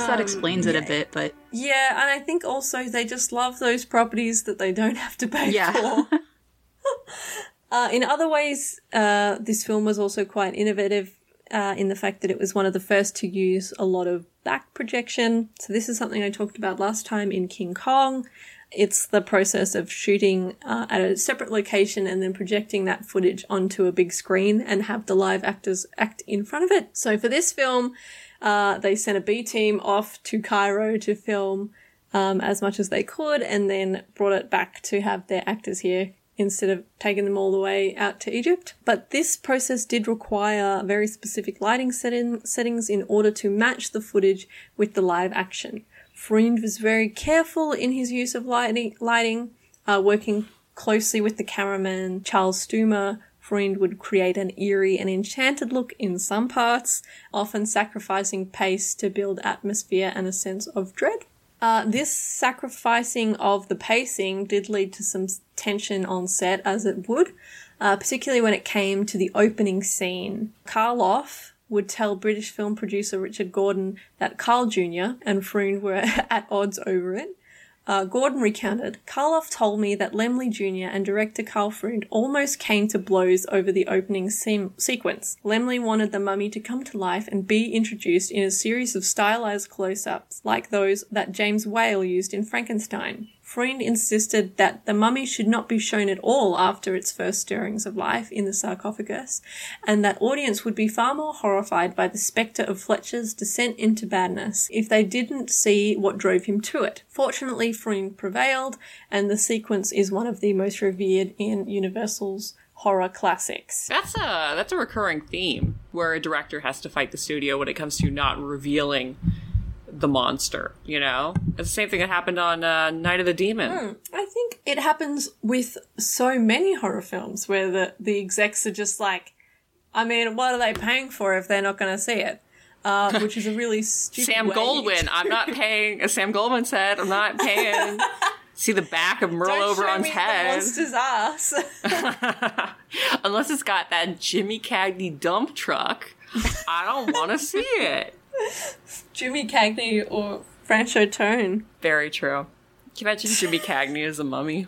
That Um, explains it a bit, but Yeah, and I think also they just love those properties that they don't have to pay Yeah. for. *laughs* uh, in other ways, uh, this film was also quite innovative uh, in the fact that it was one of the first to use a lot of back projection. So this is something I talked about last time in King Kong. It's the process of shooting uh, at a separate location and then projecting that footage onto a big screen and have the live actors act in front of it. So for this film, uh, they sent a B team off to Cairo to film um, as much as they could and then brought it back to have their actors here instead of taking them all the way out to Egypt. But this process did require very specific lighting setting, settings in order to match the footage with the live action. Freund was very careful in his use of lighting, lighting uh, working closely with the cameraman Charles Stumar. Freund would create an eerie and enchanted look in some parts, often sacrificing pace to build atmosphere and a sense of dread. Uh, this sacrificing of the pacing did lead to some tension on set, as it would, uh, particularly when it came to the opening scene. Karloff would tell British film producer Richard Gordon that Carl Jr. and Freund were *laughs* at odds over it. Uh, Gordon recounted, Karloff told me that Laemmle Jr. and director Karl Freund almost came to blows over the opening se- sequence. Laemmle wanted the mummy to come to life and be introduced in a series of stylized close-ups, like those that James Whale used in Frankenstein. Freund insisted that the mummy should not be shown at all after its first stirrings of life in the sarcophagus, and that audience would be far more horrified by the spectre of Fletcher's descent into badness if they didn't see what drove him to it. Fortunately, Freund prevailed, and the sequence is one of the most revered in Universal's horror classics. That's a that's a recurring theme where a director has to fight the studio when it comes to not revealing the monster. You know, it's the same thing that happened on uh, Night of the Demon. Hmm, I think it happens with so many horror films where the, the execs are just like, I mean, what are they paying for if they're not going to see it? Uh, which is a really *laughs* stupid Sam Goldwyn, I'm not paying. As Sam Goldwyn said, I'm not *laughs* paying. See the back of Merle Don't Oberon's head. monster's ass. *laughs* Unless it's got that Jimmy Cagney dump truck, I don't want to see it. Jimmy Cagney or Franchot Tone. Very true. Can you imagine Jimmy Cagney as a mummy?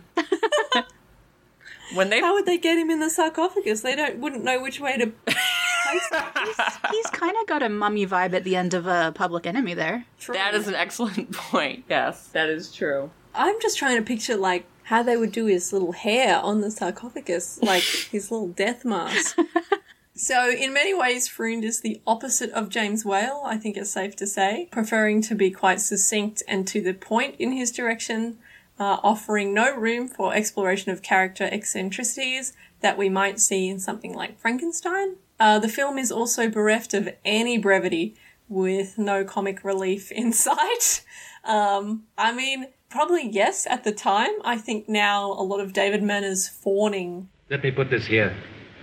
when they How would they get him in the sarcophagus? They don't wouldn't know which way to. *laughs* He's kind of got a mummy vibe at the end of a Public Enemy there. That is an excellent *laughs* point. Yes, that is true. I'm just trying to picture like how they would do his little hair on the sarcophagus, like his little death mask. *laughs* So, in many ways, Freund is the opposite of James Whale, I think it's safe to say, preferring to be quite succinct and to the point in his direction, uh, offering no room for exploration of character eccentricities that we might see in something like Frankenstein. Uh, the film is also bereft of any brevity, with no comic relief in *laughs* sight. Um, I mean, probably yes at the time. I think now a lot of David Manner's fawning Let me put this here.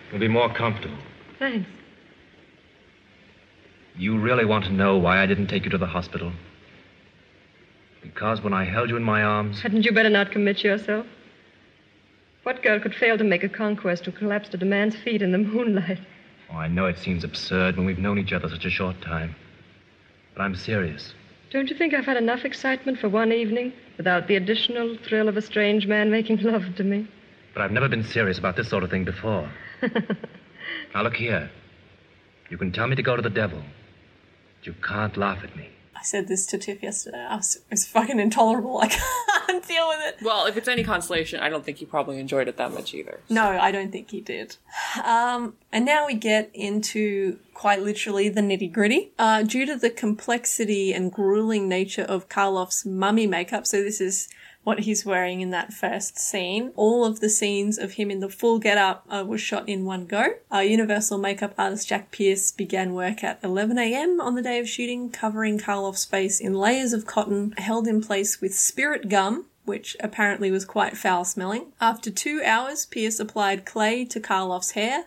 It'll be more comfortable. Thanks. You really want to know why I didn't take you to the hospital? Because when I held you in my arms, Hadn't you better not commit yourself? What girl could fail to make a conquest who collapsed at a man's feet in the moonlight? oh, I know it seems absurd when we've known each other such a short time. But I'm serious. Don't you think I've had enough excitement for one evening without the additional thrill of a strange man making love to me? But I've never been serious about this sort of thing before. *laughs* now look here. You can tell me to go to the devil. But you can't laugh at me. I said this to Tiff yesterday. I was, it was fucking intolerable. *laughs* I can't deal with it. Well, if it's any consolation, I don't think he probably enjoyed it that much either. No, I don't think he did. Um, and now we get into quite literally the nitty gritty. Uh, due to the complexity and grueling nature of Karloff's mummy makeup, so this is what he's wearing in that first scene. All of the scenes of him in the full get-up uh, was shot in one go. Our Universal makeup artist Jack Pierce began work at 11am on the day of shooting, covering Karloff's face in layers of cotton held in place with spirit gum, which apparently was quite foul smelling. After two hours, Pierce applied clay to Karloff's hair.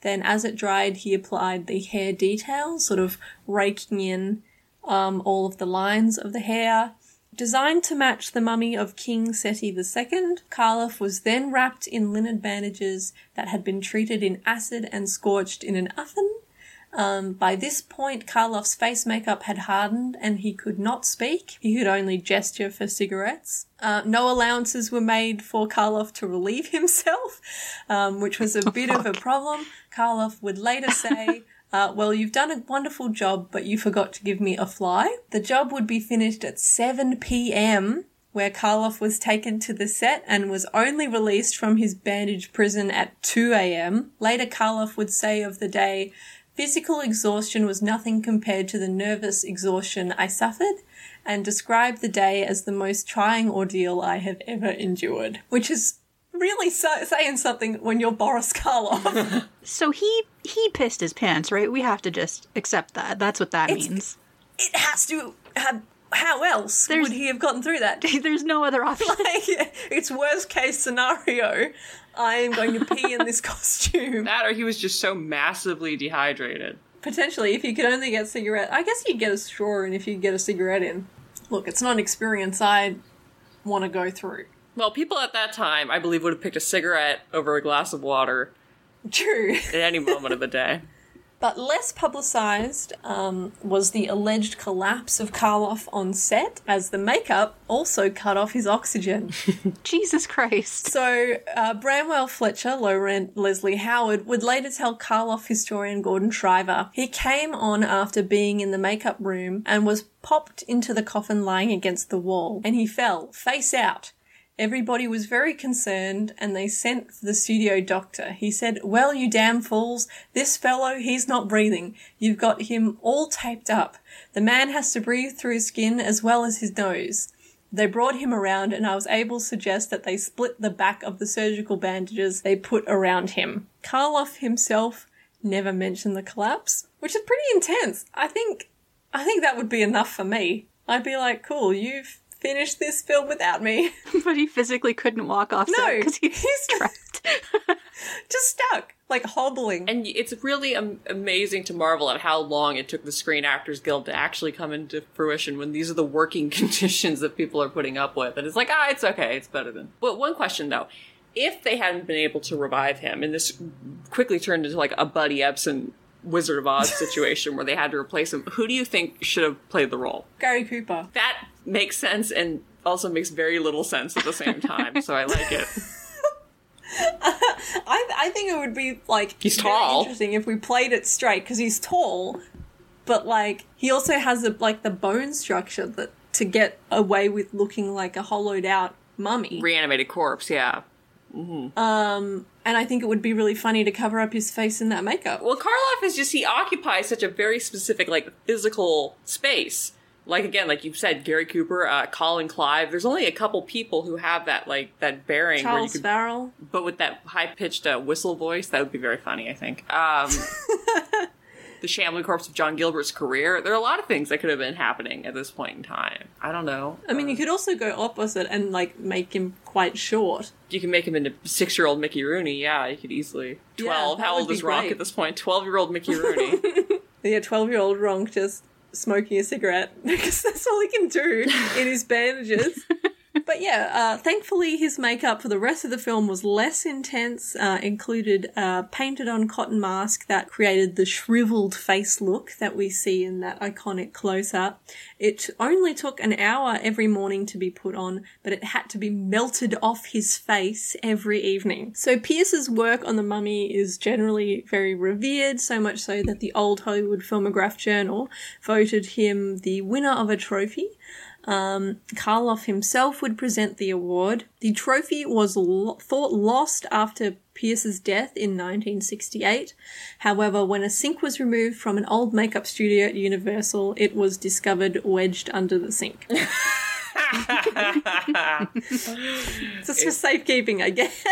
Then, as it dried, he applied the hair details, sort of raking in um, all of the lines of the hair. Designed to match the mummy of King Seti II, Karloff was then wrapped in linen bandages that had been treated in acid and scorched in an oven. Um, by this point, Karloff's face makeup had hardened and he could not speak. He could only gesture for cigarettes. Uh, no allowances were made for Karloff to relieve himself, um, which was a bit of a *laughs* problem. Karloff would later say, uh, well, you've done a wonderful job, but you forgot to give me a fly. The job would be finished at 7 p.m., where Karloff was taken to the set and was only released from his bandaged prison at 2 a.m. Later, Karloff would say of the day, Physical exhaustion was nothing compared to the nervous exhaustion I suffered, and described the day as the most trying ordeal I have ever endured. Which is really sa- saying something when you're Boris Karloff. *laughs* So he he pissed his pants, right? We have to just accept that. That's what that means. it has to have. How else would he have gotten through that? *laughs* There's no other option. *laughs* like, it's worst case scenario. I am going to pee in this costume. That or he was just so massively dehydrated. Potentially, if you could only get cigarette, I guess you'd get a straw, and if you get a cigarette in, look, it's not an experience I'd want to go through. Well, people at that time, I believe, would have picked a cigarette over a glass of water. True. *laughs* At any moment of the day. But less publicised um, was the alleged collapse of Karloff on set, as the makeup also cut off his oxygen. *laughs* Jesus Christ. So, uh, Bramwell Fletcher, low rent Leslie Howard, would later tell Karloff historian Gordon Shriver he came on after being in the makeup room and was popped into the coffin lying against the wall, and he fell face out. Everybody was very concerned and they sent for the studio doctor. He said, Well, you damn fools, this fellow, he's not breathing. You've got him all taped up. The man has to breathe through his skin as well as his nose. They brought him around and I was able to suggest that they split the back of the surgical bandages they put around him. Karloff himself never mentioned the collapse, which is pretty intense. I think, I think that would be enough for me. I'd be like, cool, you've finished this film without me. *laughs* but he physically couldn't walk off No, because he's trapped. *laughs* just stuck, like hobbling. And it's really am- amazing to marvel at how long it took the Screen Actors Guild to actually come into fruition when these are the working *laughs* conditions that people are putting up with. And it's like, ah, it's okay, it's better than. But one question though. If they hadn't been able to revive him, and this quickly turned into like a Buddy Ebsen Wizard of Oz situation where they had to replace him, who do you think should have played the role? Gary Cooper. That makes sense and also makes very little sense at the same time, so I like it. *laughs* I, I think it would be like He's tall. interesting if we played it straight because he's tall, but like he also has a, like the bone structure that to get away with looking like a hollowed out mummy. Reanimated corpse, yeah. Mm-hmm. Um, and I think it would be really funny to cover up his face in that makeup. Well, Karloff is just he occupies such a very specific like physical space. Like again, like you said, Gary Cooper, uh, Colin Clive. There's only a couple people who have that like that bearing. Charles could, Farrell. but with that high pitched uh, whistle voice, that would be very funny. I think. Um, *laughs* the shambling corpse of John Gilbert's career. There are a lot of things that could have been happening at this point in time. I don't know. I mean, you could also go opposite and like make him quite short. You can make him into six year old Mickey Rooney. Yeah, you could easily. Twelve. that How old is Rock great. at this point? Twelve year old Mickey Rooney. *laughs* Yeah, twelve-year-old Ronk just smoking a cigarette *laughs* because that's all he can do in his bandages. *laughs* But yeah, uh, thankfully his makeup for the rest of the film was less intense. Uh, included a painted-on cotton mask that created the shriveled face look that we see in that iconic close-up. It only took an hour every morning to be put on, but it had to be melted off his face every evening. So Pierce's work on the mummy is generally very revered, so much so that the Old Hollywood Filmograph Journal voted him the winner of a trophy. Um, Karloff himself would present the award. The trophy was lo- thought lost after Pierce's death in 1968. However, when a sink was removed from an old makeup studio at Universal, it was discovered wedged under the sink. *laughs* Just for safekeeping, I guess.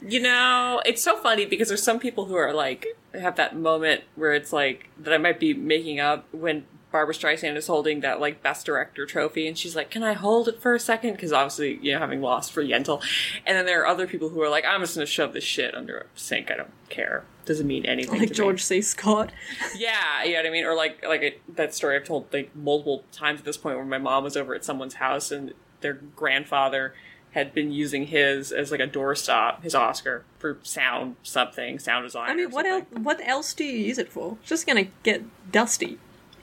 You know, it's so funny because there's some people who are like have that moment where it's like that I might be making up when Barbra Streisand is holding that like best director trophy and she's like, "Can I hold it for a second? Because obviously, you know, having lost for Yentl, and then there are other people who are like, "I'm just gonna shove this shit under a sink. I don't care. Doesn't mean anything." Like George me. C. Scott. *laughs* Yeah, you know what I mean, or like like a, that story I've told like multiple times at this point, where my mom was over at someone's house and their grandfather had been using his as like a doorstop, his Oscar for sound something, sound design. I mean, what else? What else do you use it for? It's just gonna get dusty.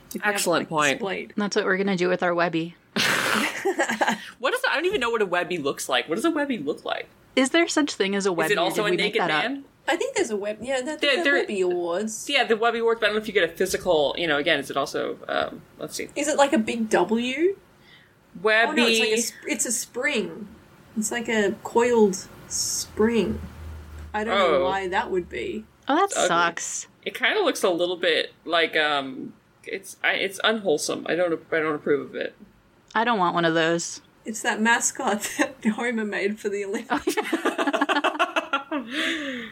If you have Excellent like, point. displayed. That's what we're gonna do with our Webby. *laughs* What is? I don't even know what a Webby looks like. What does a Webby look like? Is there such thing as a Webby? is it also a naked that up? man? I think there's a web. Yeah, there, There- there, there- Webby Awards. Yeah, the Webby Awards, but I don't know if you get a physical. You know, again, is it also? Um, let's see, Is it like a big W? Webby. Oh no, it's like a, sp- it's a spring. It's like a coiled spring. I don't know Oh. why that would be. Oh, that Ugly. sucks. It kind of looks a little bit like um, it's I, it's unwholesome. I don't I don't approve of it. I don't want one of those. It's that mascot *laughs* that Homer made for the Olympics. *laughs*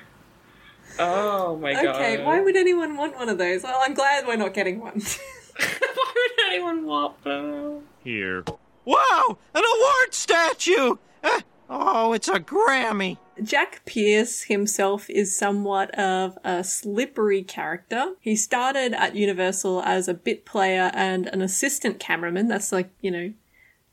oh my god. Okay, why would anyone want one of those? Well, I'm glad we're not getting one. *laughs* why would anyone want them? Here. Wow! An award statue! Eh, oh, it's a Grammy. Jack Pierce himself is somewhat of a slippery character. He started at Universal as a bit player and an assistant cameraman. That's like, you know,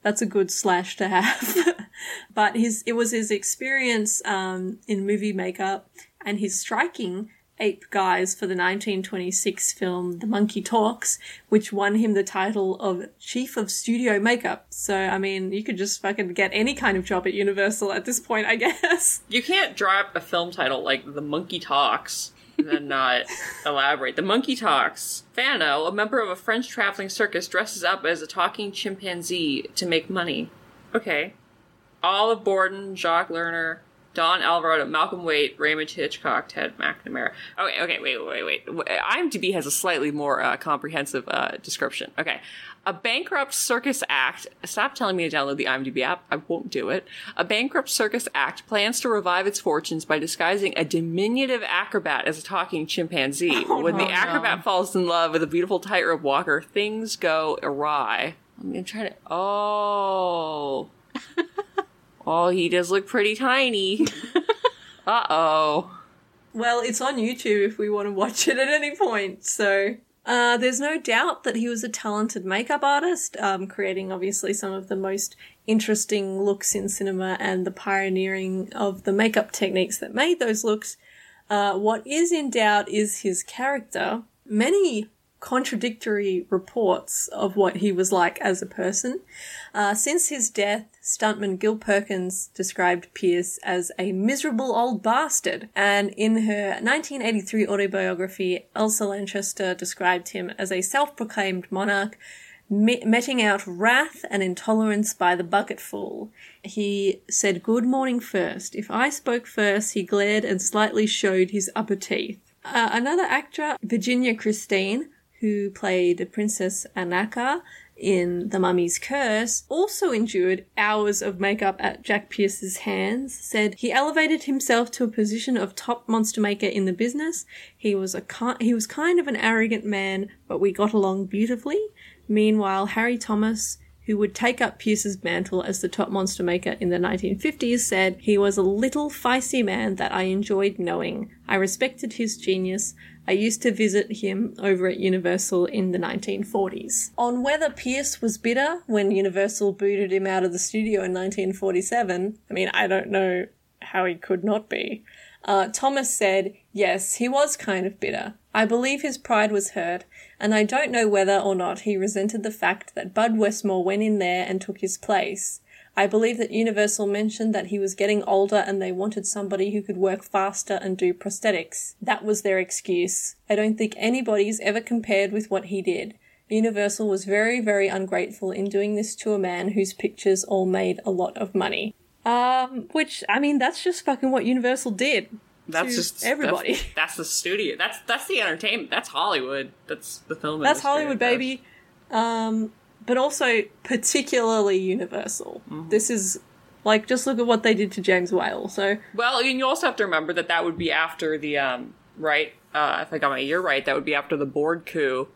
that's a good slash to have. *laughs* but his it was his experience um, in movie makeup and his striking ape guys for the 1926 film The Monkey Talks, which won him the title of Chief of Studio Makeup. So, I mean, you could just fucking get any kind of job at Universal at this point, I *laughs* guess. You can't drop a film title like The Monkey Talks and then not *laughs* elaborate. The Monkey Talks. Fano, a member of a French traveling circus, dresses up as a talking chimpanzee to make money. Okay. Olive Borden, Jacques Lerner, Don Alvarado, Malcolm Waite, Raymond Hitchcock, Ted McNamara. Okay, okay, wait, wait, wait. IMDb has a slightly more uh, comprehensive uh, description. Okay. A bankrupt circus act. Stop telling me to download the IMDb app. I won't do it. A bankrupt circus act plans to revive its fortunes by disguising a diminutive acrobat as a talking chimpanzee. *laughs* Oh, when the no. acrobat falls in love with a beautiful tightrope walker, things go awry. I'm gonna try to. Oh. *laughs* oh, he does look pretty tiny. *laughs* uh oh. Well, it's on YouTube if we want to watch it at any point. So, uh, there's no doubt that he was a talented makeup artist, um, creating obviously some of the most interesting looks in cinema and the pioneering of the makeup techniques that made those looks. Uh, what is in doubt is his character. Many contradictory reports of what he was like as a person. Uh, since his death, stuntman Gil Perkins described Pierce as a miserable old bastard, and in her 1983 autobiography, Elsa Lanchester described him as a self-proclaimed monarch me- meting out wrath and intolerance by the bucketful. He said good morning first. If I spoke first, he glared and slightly showed his upper teeth. Uh, another actor, Virginia Christine, who played the Princess Ananka in The Mummy's Curse, also endured hours of makeup at Jack Pierce's hands, said he elevated himself to a position of top monster maker in the business. He was a ki- he was kind of an arrogant man, but we got along beautifully. Meanwhile, Harry Thomas, who would take up Pierce's mantle as the top monster maker in the 1950s, said he was a little feisty man that I enjoyed knowing. I respected his genius. I used to visit him over at Universal in the 1940s. On whether Pierce was bitter when Universal booted him out of the studio in 1947, I mean, I don't know how he could not be. Uh, Thomas said, yes, he was kind of bitter. I believe his pride was hurt, and I don't know whether or not he resented the fact that Bud Westmore went in there and took his place. I believe that Universal mentioned that he was getting older and they wanted somebody who could work faster and do prosthetics. That was their excuse. I don't think anybody's ever compared with what he did. Universal was very, very ungrateful in doing this to a man whose pictures all made a lot of money. Um, which, I mean, that's just fucking what Universal did. That's just everybody. That's, *laughs* that's the studio. That's that's the entertainment. That's Hollywood. That's the film. That's Hollywood, baby. Um, but also particularly Universal. Mm-hmm. This is like just look at what they did to James Whale. So Well, and you also have to remember that that would be after the um right. Uh, if I got my year right, that would be after the board coup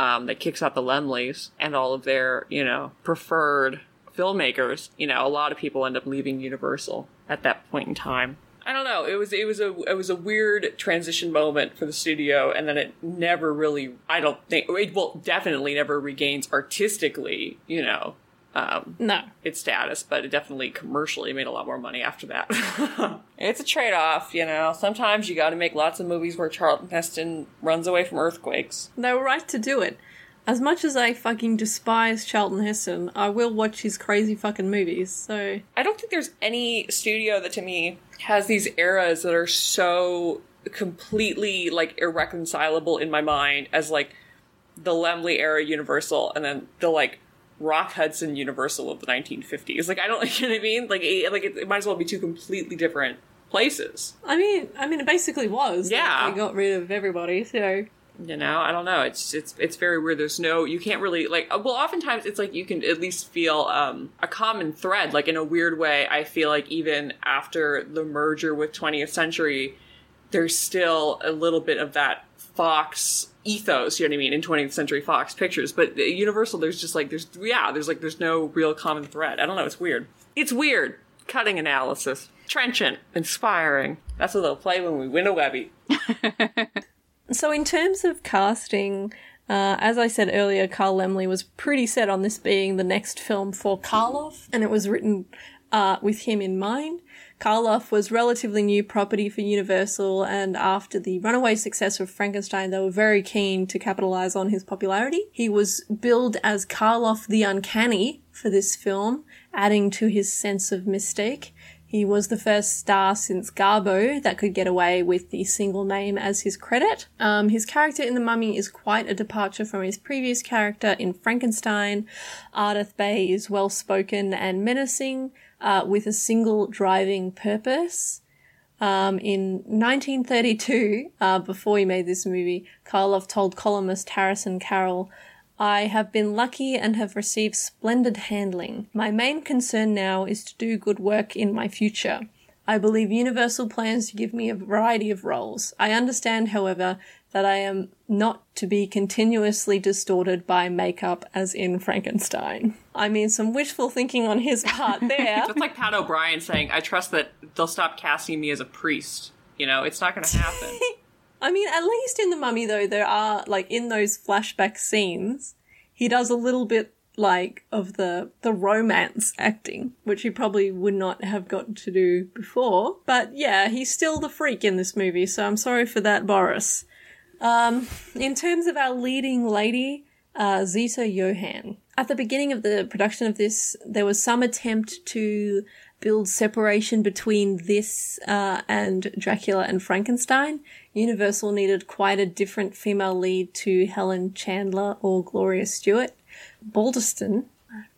um, that kicks out the Laemmles and all of their you know preferred filmmakers. You know, a lot of people end up leaving Universal at that point in time. I don't know. It was it was a it was a weird transition moment for the studio, and then it never really. I don't think it will definitely never regains artistically. You know, um, no, its status, but it definitely commercially made a lot more money after that. *laughs* it's a trade off, you know. Sometimes you got to make lots of movies where Charlton Heston runs away from earthquakes. they were right to do it. As much as I fucking despise Charlton Heston, I will watch his crazy fucking movies. So I don't think there's any studio that to me has these eras that are so completely like irreconcilable in my mind as like the Laemmle era Universal and then the like Rock Hudson Universal of the 1950s. Like I don't, *laughs* you know what I mean? Like it, like it, it might as well be two completely different places. I mean, I mean, it basically was. Yeah. Like, they got rid of everybody. So You know, I don't know. It's it's it's very weird. There's no you can't really like uh, well oftentimes it's like you can at least feel um a common thread like in a weird way. I feel like even after the merger with 20th Century there's still a little bit of that Fox ethos, you know what I mean, in 20th Century Fox Pictures, but Universal there's just like there's yeah, there's like there's no real common thread. I don't know, it's weird. It's weird. Cutting analysis. Trenchant, inspiring. That's what they'll play when we win a Webby. *laughs* So, in terms of casting, uh, as I said earlier, Carl Laemmle was pretty set on this being the next film for Karloff, and it was written uh, with him in mind. Karloff was relatively new property for Universal, and after the runaway success of Frankenstein, they were very keen to capitalize on his popularity. He was billed as Karloff the Uncanny for this film, adding to his sense of mistake. He was the first star since Garbo that could get away with the single name as his credit. Um, his character in The Mummy is quite a departure from his previous character in Frankenstein. Ardath Bey is well spoken and menacing, uh, with a single driving purpose. Um, in 1932, uh, before he made this movie, Karloff told columnist Harrison Carroll, I have been lucky and have received splendid handling. My main concern now is to do good work in my future. I believe Universal plans to give me a variety of roles. I understand, however, that I am not to be continuously distorted by makeup as in Frankenstein. I mean, some wishful thinking on his part *laughs* there. That's like Pat O'Brien saying, I trust that they'll stop casting me as a priest. You know, it's not going to happen. *laughs* I mean, at least in The Mummy, though, there are, like, in those flashback scenes, he does a little bit, like, of the, the romance acting, which he probably would not have gotten to do before. But yeah, he's still the freak in this movie, so I'm sorry for that, Boris. Um, in terms of our leading lady, uh, Zita Johann. At the beginning of the production of this, there was some attempt to build separation between this uh, and Dracula and Frankenstein. Universal needed quite a different female lead to Helen Chandler or Gloria Stuart. Balderston,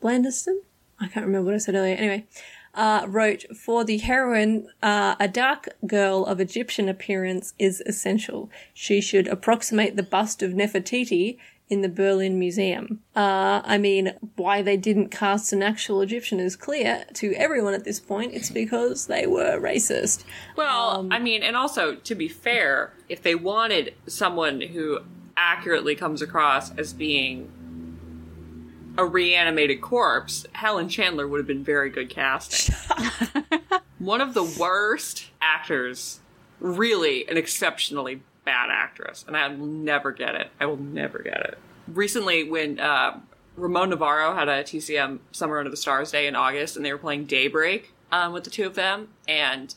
Blandeston? I can't remember what I said earlier. Anyway, uh, wrote, For the heroine, uh, a dark girl of Egyptian appearance is essential. She should approximate the bust of Nefertiti in the Berlin Museum. Uh, I mean, why they didn't cast an actual Egyptian is clear to everyone at this point. It's because they were racist. Well, I mean, and also, to be fair, if they wanted someone who accurately comes across as being a reanimated corpse, Helen Chandler would have been very good casting. *laughs* One of the worst actors, really an exceptionally bad actress, and I will never get it. I will never get it. Recently, when uh, Ramon Novarro had a TCM Summer Under the Stars Day in August, and they were playing Daybreak um, with the two of them, and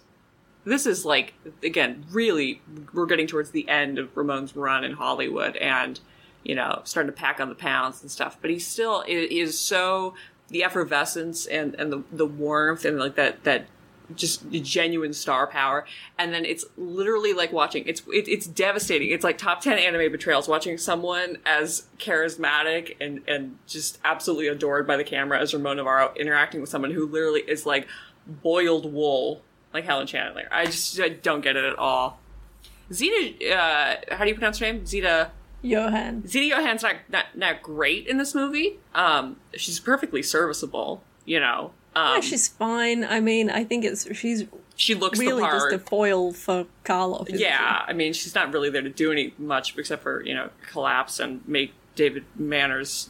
this is like again, really, we're getting towards the end of Ramon's run in Hollywood, and you know, starting to pack on the pounds and stuff. But he still is, so the effervescence and and the the warmth and like that that just genuine star power. And then it's literally like watching it's it, it's devastating. It's like top ten anime betrayals watching someone as charismatic and and just absolutely adored by the camera as Ramon Novarro interacting with someone who literally is like boiled wool like Helen Chandler. I just I don't get it at all. Zeta, uh, how do you pronounce her name? Zeta Johann. Zeta Johann's not, not not great in this movie. Um, she's perfectly serviceable. You know, um, yeah, she's fine. I mean, I think it's she's she looks the really part. just a foil for Karloff. isn't yeah, I mean, she's not really there to do any much except for you know collapse and make David Manners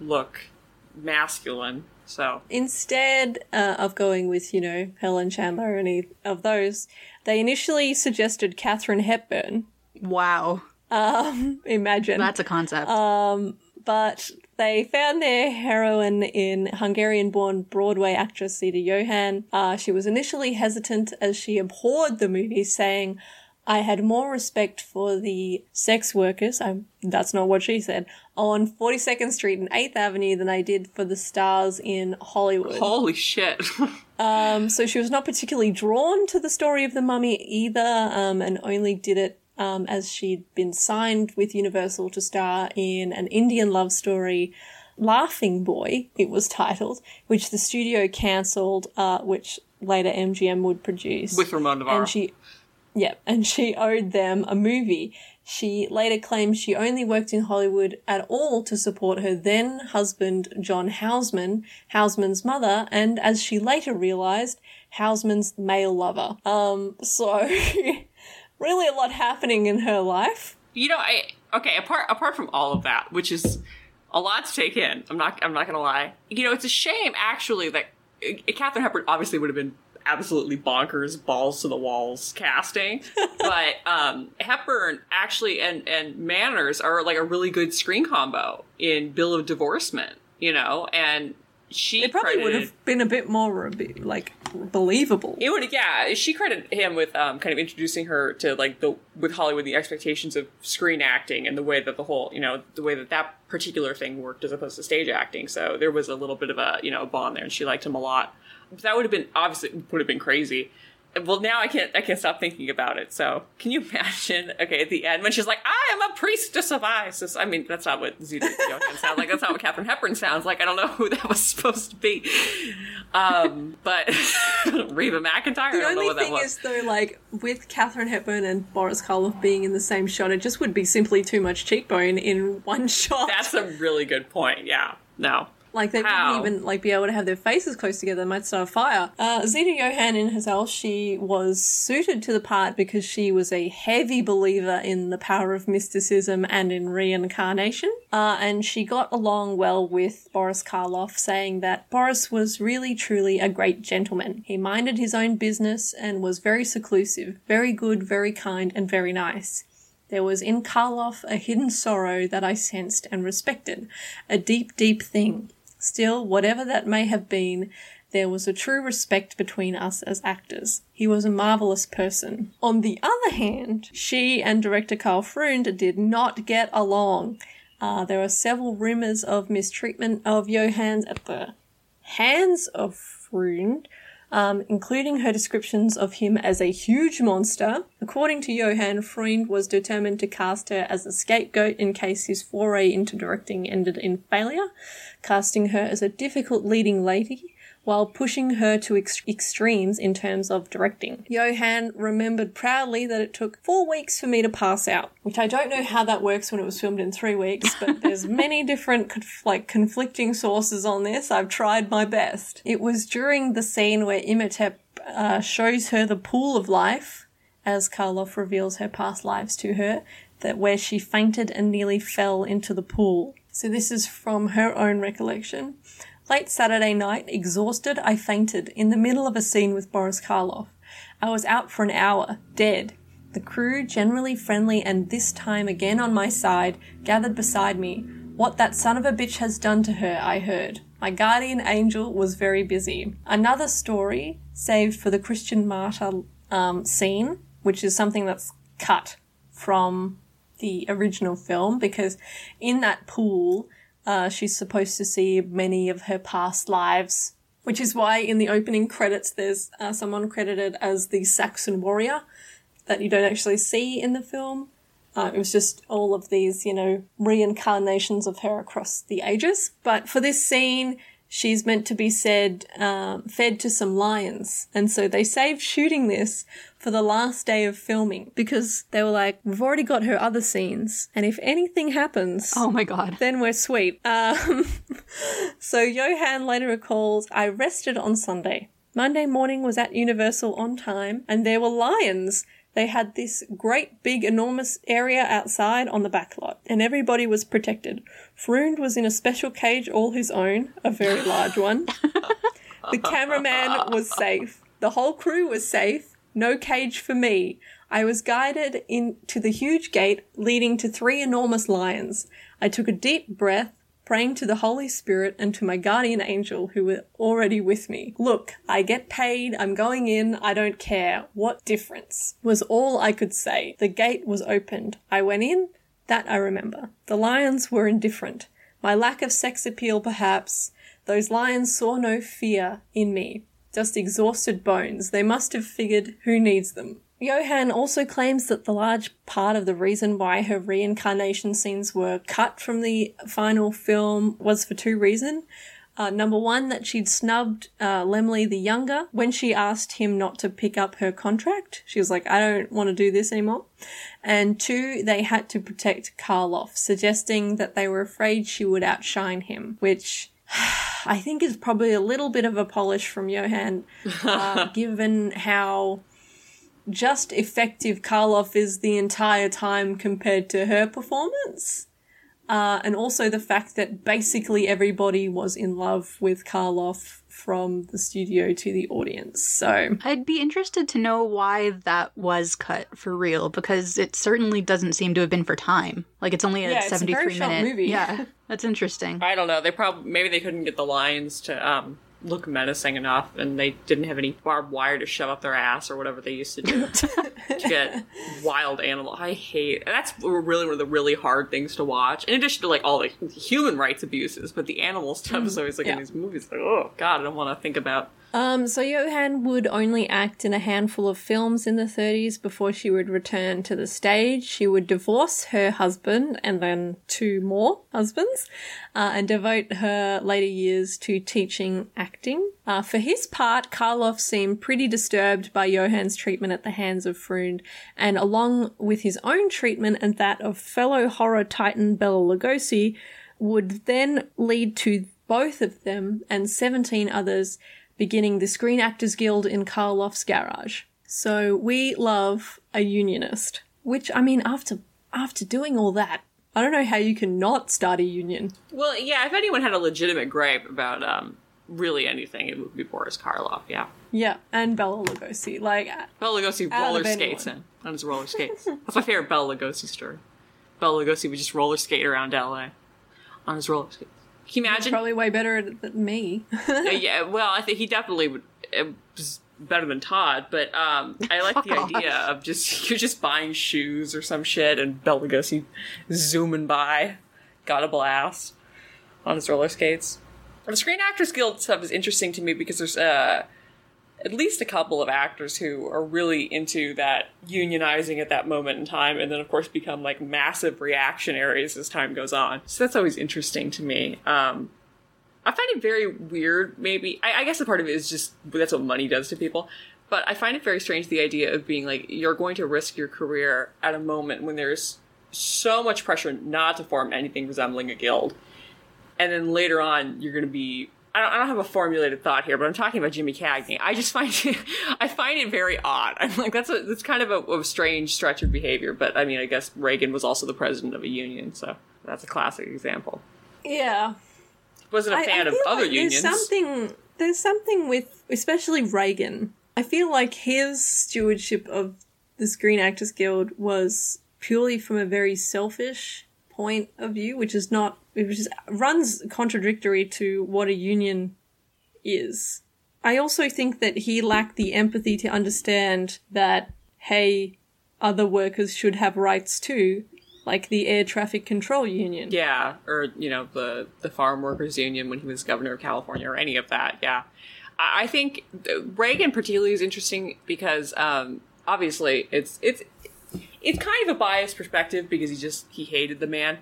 look masculine. So? Instead uh, of going with you know Helen Chandler or any of those, they initially suggested Katharine Hepburn. Wow. Um, imagine That's a concept. Um, but they found their heroine in Hungarian-born Broadway actress Zita Johann. Uh, she was initially hesitant as she abhorred the movie, saying, I had more respect for the sex workers, I, that's not what she said, on 42nd Street and 8th Avenue than I did for the stars in Hollywood. holy shit. *laughs* Um, so she was not particularly drawn to the story of the mummy either, um, and only did it um, as she'd been signed with Universal to star in an Indian love story, Laughing Boy, it was titled, which the studio cancelled, uh, which later MGM would produce. With Ramon Novarro. And she, yeah, and she owed them a movie. She later claimed she only worked in Hollywood at all to support her then husband, John Houseman, Houseman's mother, and as she later realized, Houseman's male lover. Um, so *laughs* really a lot happening in her life. You know, I okay. Apart apart from all of that, which is a lot to take in. I'm not. I'm not gonna lie. You know, it's a shame actually that uh, Katharine Hepburn obviously would have been absolutely bonkers, balls to the walls casting, *laughs* but um, Hepburn actually and and Manners are like a really good screen combo in Bill of Divorcement. You know, and she It probably would have been a bit more like believable. It would, yeah. She credited him with um, kind of introducing her to like the with Hollywood the expectations of screen acting and the way that the whole you know the way that that particular thing worked as opposed to stage acting. So there was a little bit of a you know bond there, and she liked him a lot. That would have been obviously would have been crazy. Well, now I can't I can't stop thinking about it. So can you imagine? Okay, at the end when she's like, "I am a priestess of Isis." I mean, that's not what Johann sounds like. That's not what Katharine Hepburn sounds like. I don't know who that was supposed to be. Um, but *laughs* Reba McEntire. I The don't know only thing was. is, though, like with Katharine Hepburn and Boris Karloff being in the same shot, it just would be simply too much cheekbone in one *laughs* shot. That's a really good point. Yeah. No. Like they How? wouldn't even like be able to have their faces close together. They might start a fire. Uh, Zita Johann in herself, she was suited to the part because she was a heavy believer in the power of mysticism and in reincarnation. Uh, and she got along well with Boris Karloff, saying that Boris was really truly a great gentleman. He minded his own business and was very seclusive, very good, very kind, and very nice. There was in Karloff a hidden sorrow that I sensed and respected, a deep, deep thing. Still, whatever that may have been, there was a true respect between us as actors. He was a marvelous person. On the other hand, she and director Karl Freund did not get along. Uh, there are several rumors of mistreatment of Johann at the hands of Freund, um, including her descriptions of him as a huge monster. According to Johann, Freund was determined to cast her as a scapegoat in case his foray into directing ended in failure, casting her as a difficult leading lady while pushing her to ex- extremes in terms of directing. Johann remembered proudly that it took four weeks for me to pass out, which I don't know how that works when it was filmed in three weeks, but there's *laughs* many different conf- like conflicting sources on this. I've tried my best. It was during the scene where Imhotep uh, shows her the pool of life, as Karloff reveals her past lives to her, that where she fainted and nearly fell into the pool. So this is from her own recollection. Late Saturday night, exhausted, I fainted in the middle of a scene with Boris Karloff. I was out for an hour, dead. The crew, generally friendly and this time again on my side, gathered beside me. What that son of a bitch has done to her, I heard. My guardian angel was very busy. Another story, saved for the Christian martyr um, scene, which is something that's cut from the original film, because in that pool, uh, she's supposed to see many of her past lives, which is why in the opening credits there's uh, someone credited as the Saxon warrior that you don't actually see in the film. Uh, it was just all of these, you know, reincarnations of her across the ages. But for this scene, she's meant to be said, um, fed to some lions. And so they saved shooting this for the last day of filming because they were like, we've already got her other scenes. And if anything happens, oh my god, then we're sweet. *laughs* Um, so Johann later recalls, I rested on Sunday. Monday morning was at Universal on time and there were lions. They had this great big enormous area outside on the back lot and everybody was protected. Freund was in a special cage all his own, a very large one. the cameraman was safe. The whole crew was safe. No cage for me. I was guided into the huge gate leading to three enormous lions. I took a deep breath, praying to the Holy Spirit and to my guardian angel who were already with me. Look, I get paid, I'm going in, I don't care. What difference? Was all I could say. The gate was opened. I went in. That I remember. The lions were indifferent. My lack of sex appeal, perhaps. Those lions saw no fear in me. Just exhausted bones. They must have figured who needs them. Johann also claims that the large part of the reason why her reincarnation scenes were cut from the final film was for two reasons. Uh, number one, that she'd snubbed uh, Laemmle the younger when she asked him not to pick up her contract. She was like, I don't want to do this anymore. And two, they had to protect Karloff, suggesting that they were afraid she would outshine him, which *sighs* I think is probably a little bit of a polish from Johann, uh, *laughs* given how just effective Karloff is the entire time compared to her performance. Uh, and also the fact that basically everybody was in love with Karloff from the studio to the audience. So I'd be interested to know why that was cut for real because it certainly doesn't seem to have been for time. Like it's only a Yeah, it's a very 73 short minute movie. Yeah. That's interesting. I don't know. They probably maybe they couldn't get the lines to um, look menacing enough, and they didn't have any barbed wire to shove up their ass or whatever they used to do *laughs* to get wild animal. I hate that's really one of the really hard things to watch. In addition to like all the human rights abuses, but the animal stuff is mm-hmm. always like in these movies. Like oh god, I don't want to think about. Um, so Johann would only act in a handful of films in the 30s before she would return to the stage. She would divorce her husband and then two more husbands, uh, and devote her later years to teaching acting. Uh, for his part, Karloff seemed pretty disturbed by Johann's treatment at the hands of Freund, and along with his own treatment and that of fellow horror titan Bela Lugosi, would then lead to both of them and 17 others beginning the Screen Actors Guild in Karloff's garage. So we love a unionist, which I mean after after doing all that, I don't know how you can not start a union. Well, yeah, if anyone had a legitimate gripe about um, really anything, it would be Boris Karloff. Yeah, Yeah, and Bela Lugosi, like Bela Lugosi roller skates in on his roller skates. That's my favorite Bela Lugosi story. Bela Lugosi would just roller skate around LA on his roller skates. Can you imagine? probably way better than me. *laughs* Yeah, well, I think he definitely would. was better than Todd, but um, I like the idea of just you're just buying shoes or some shit, and Bela Lugosi zooming by, got a blast on his roller skates. The Screen Actors Guild stuff is interesting to me because there's uh, at least a couple of actors who are really into that unionizing at that moment in time, and then of course become like massive reactionaries as time goes on. So that's always interesting to me. Um, I find it very weird, maybe. I, I guess a part of it is just that's what money does to people. But I find it very strange the idea of being like, you're going to risk your career at a moment when there's so much pressure not to form anything resembling a guild. And then later on, you're going to be. I don't, I don't have a formulated thought here, but I'm talking about Jimmy Cagney. I just find it, *laughs* I find it very odd. I'm like, that's a, that's kind of a, a strange stretch of behavior. But I mean, I guess Reagan was also the president of a union, so that's a classic example. yeah. Wasn't a fan I of feel other like unions. There's something there's something with especially Reagan. I feel like his stewardship of the Screen Actors Guild was purely from a very selfish point of view, which is not which is runs contradictory to what a union is. I also think that he lacked the empathy to understand that hey, other workers should have rights too, like the air traffic control union. Yeah, or you know the the farm workers union when he was governor of California, or any of that. Yeah, I, think Reagan particularly is interesting because um, obviously it's it's it's kind of a biased perspective because he just he hated the man,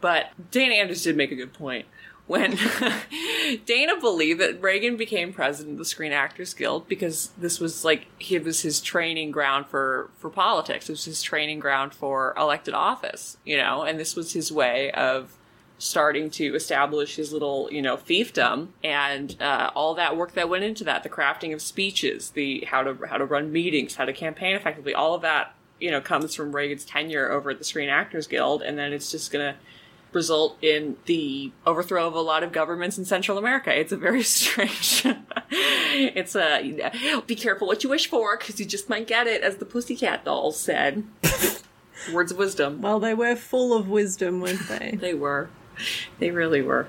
but Dana Andrews did make a good point. When *laughs* Dana believed that Reagan became president of the Screen Actors Guild because this was like it was his training ground for for politics. It was his training ground for elected office, you know, and this was his way of starting to establish his little, you know, fiefdom. And uh, all that work that went into that, the crafting of speeches, the how to how to run meetings, how to campaign effectively, all of that, you know, comes from Reagan's tenure over at the Screen Actors Guild, and then it's just gonna result in the overthrow of a lot of governments in Central America. It's a very *laughs* strange. it's a be careful what you wish for because you just might get it, as the Pussycat Dolls said. *laughs* Words of wisdom. Well, they were full of wisdom, weren't they? they were. They really were.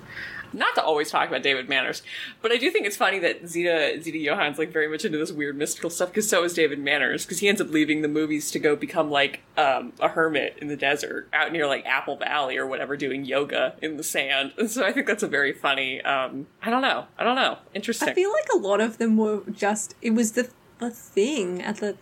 Not to always talk about David Manners, but I do think it's funny that Zita Zita Johann's like very much into this weird mystical stuff because so is David Manners because he ends up leaving the movies to go become like um, a hermit in the desert out near like Apple Valley or whatever, doing yoga in the sand. And *laughs* so I think that's a very funny. Um, I don't know. I don't know. Interesting. I feel like a lot of them were just it was the the thing at the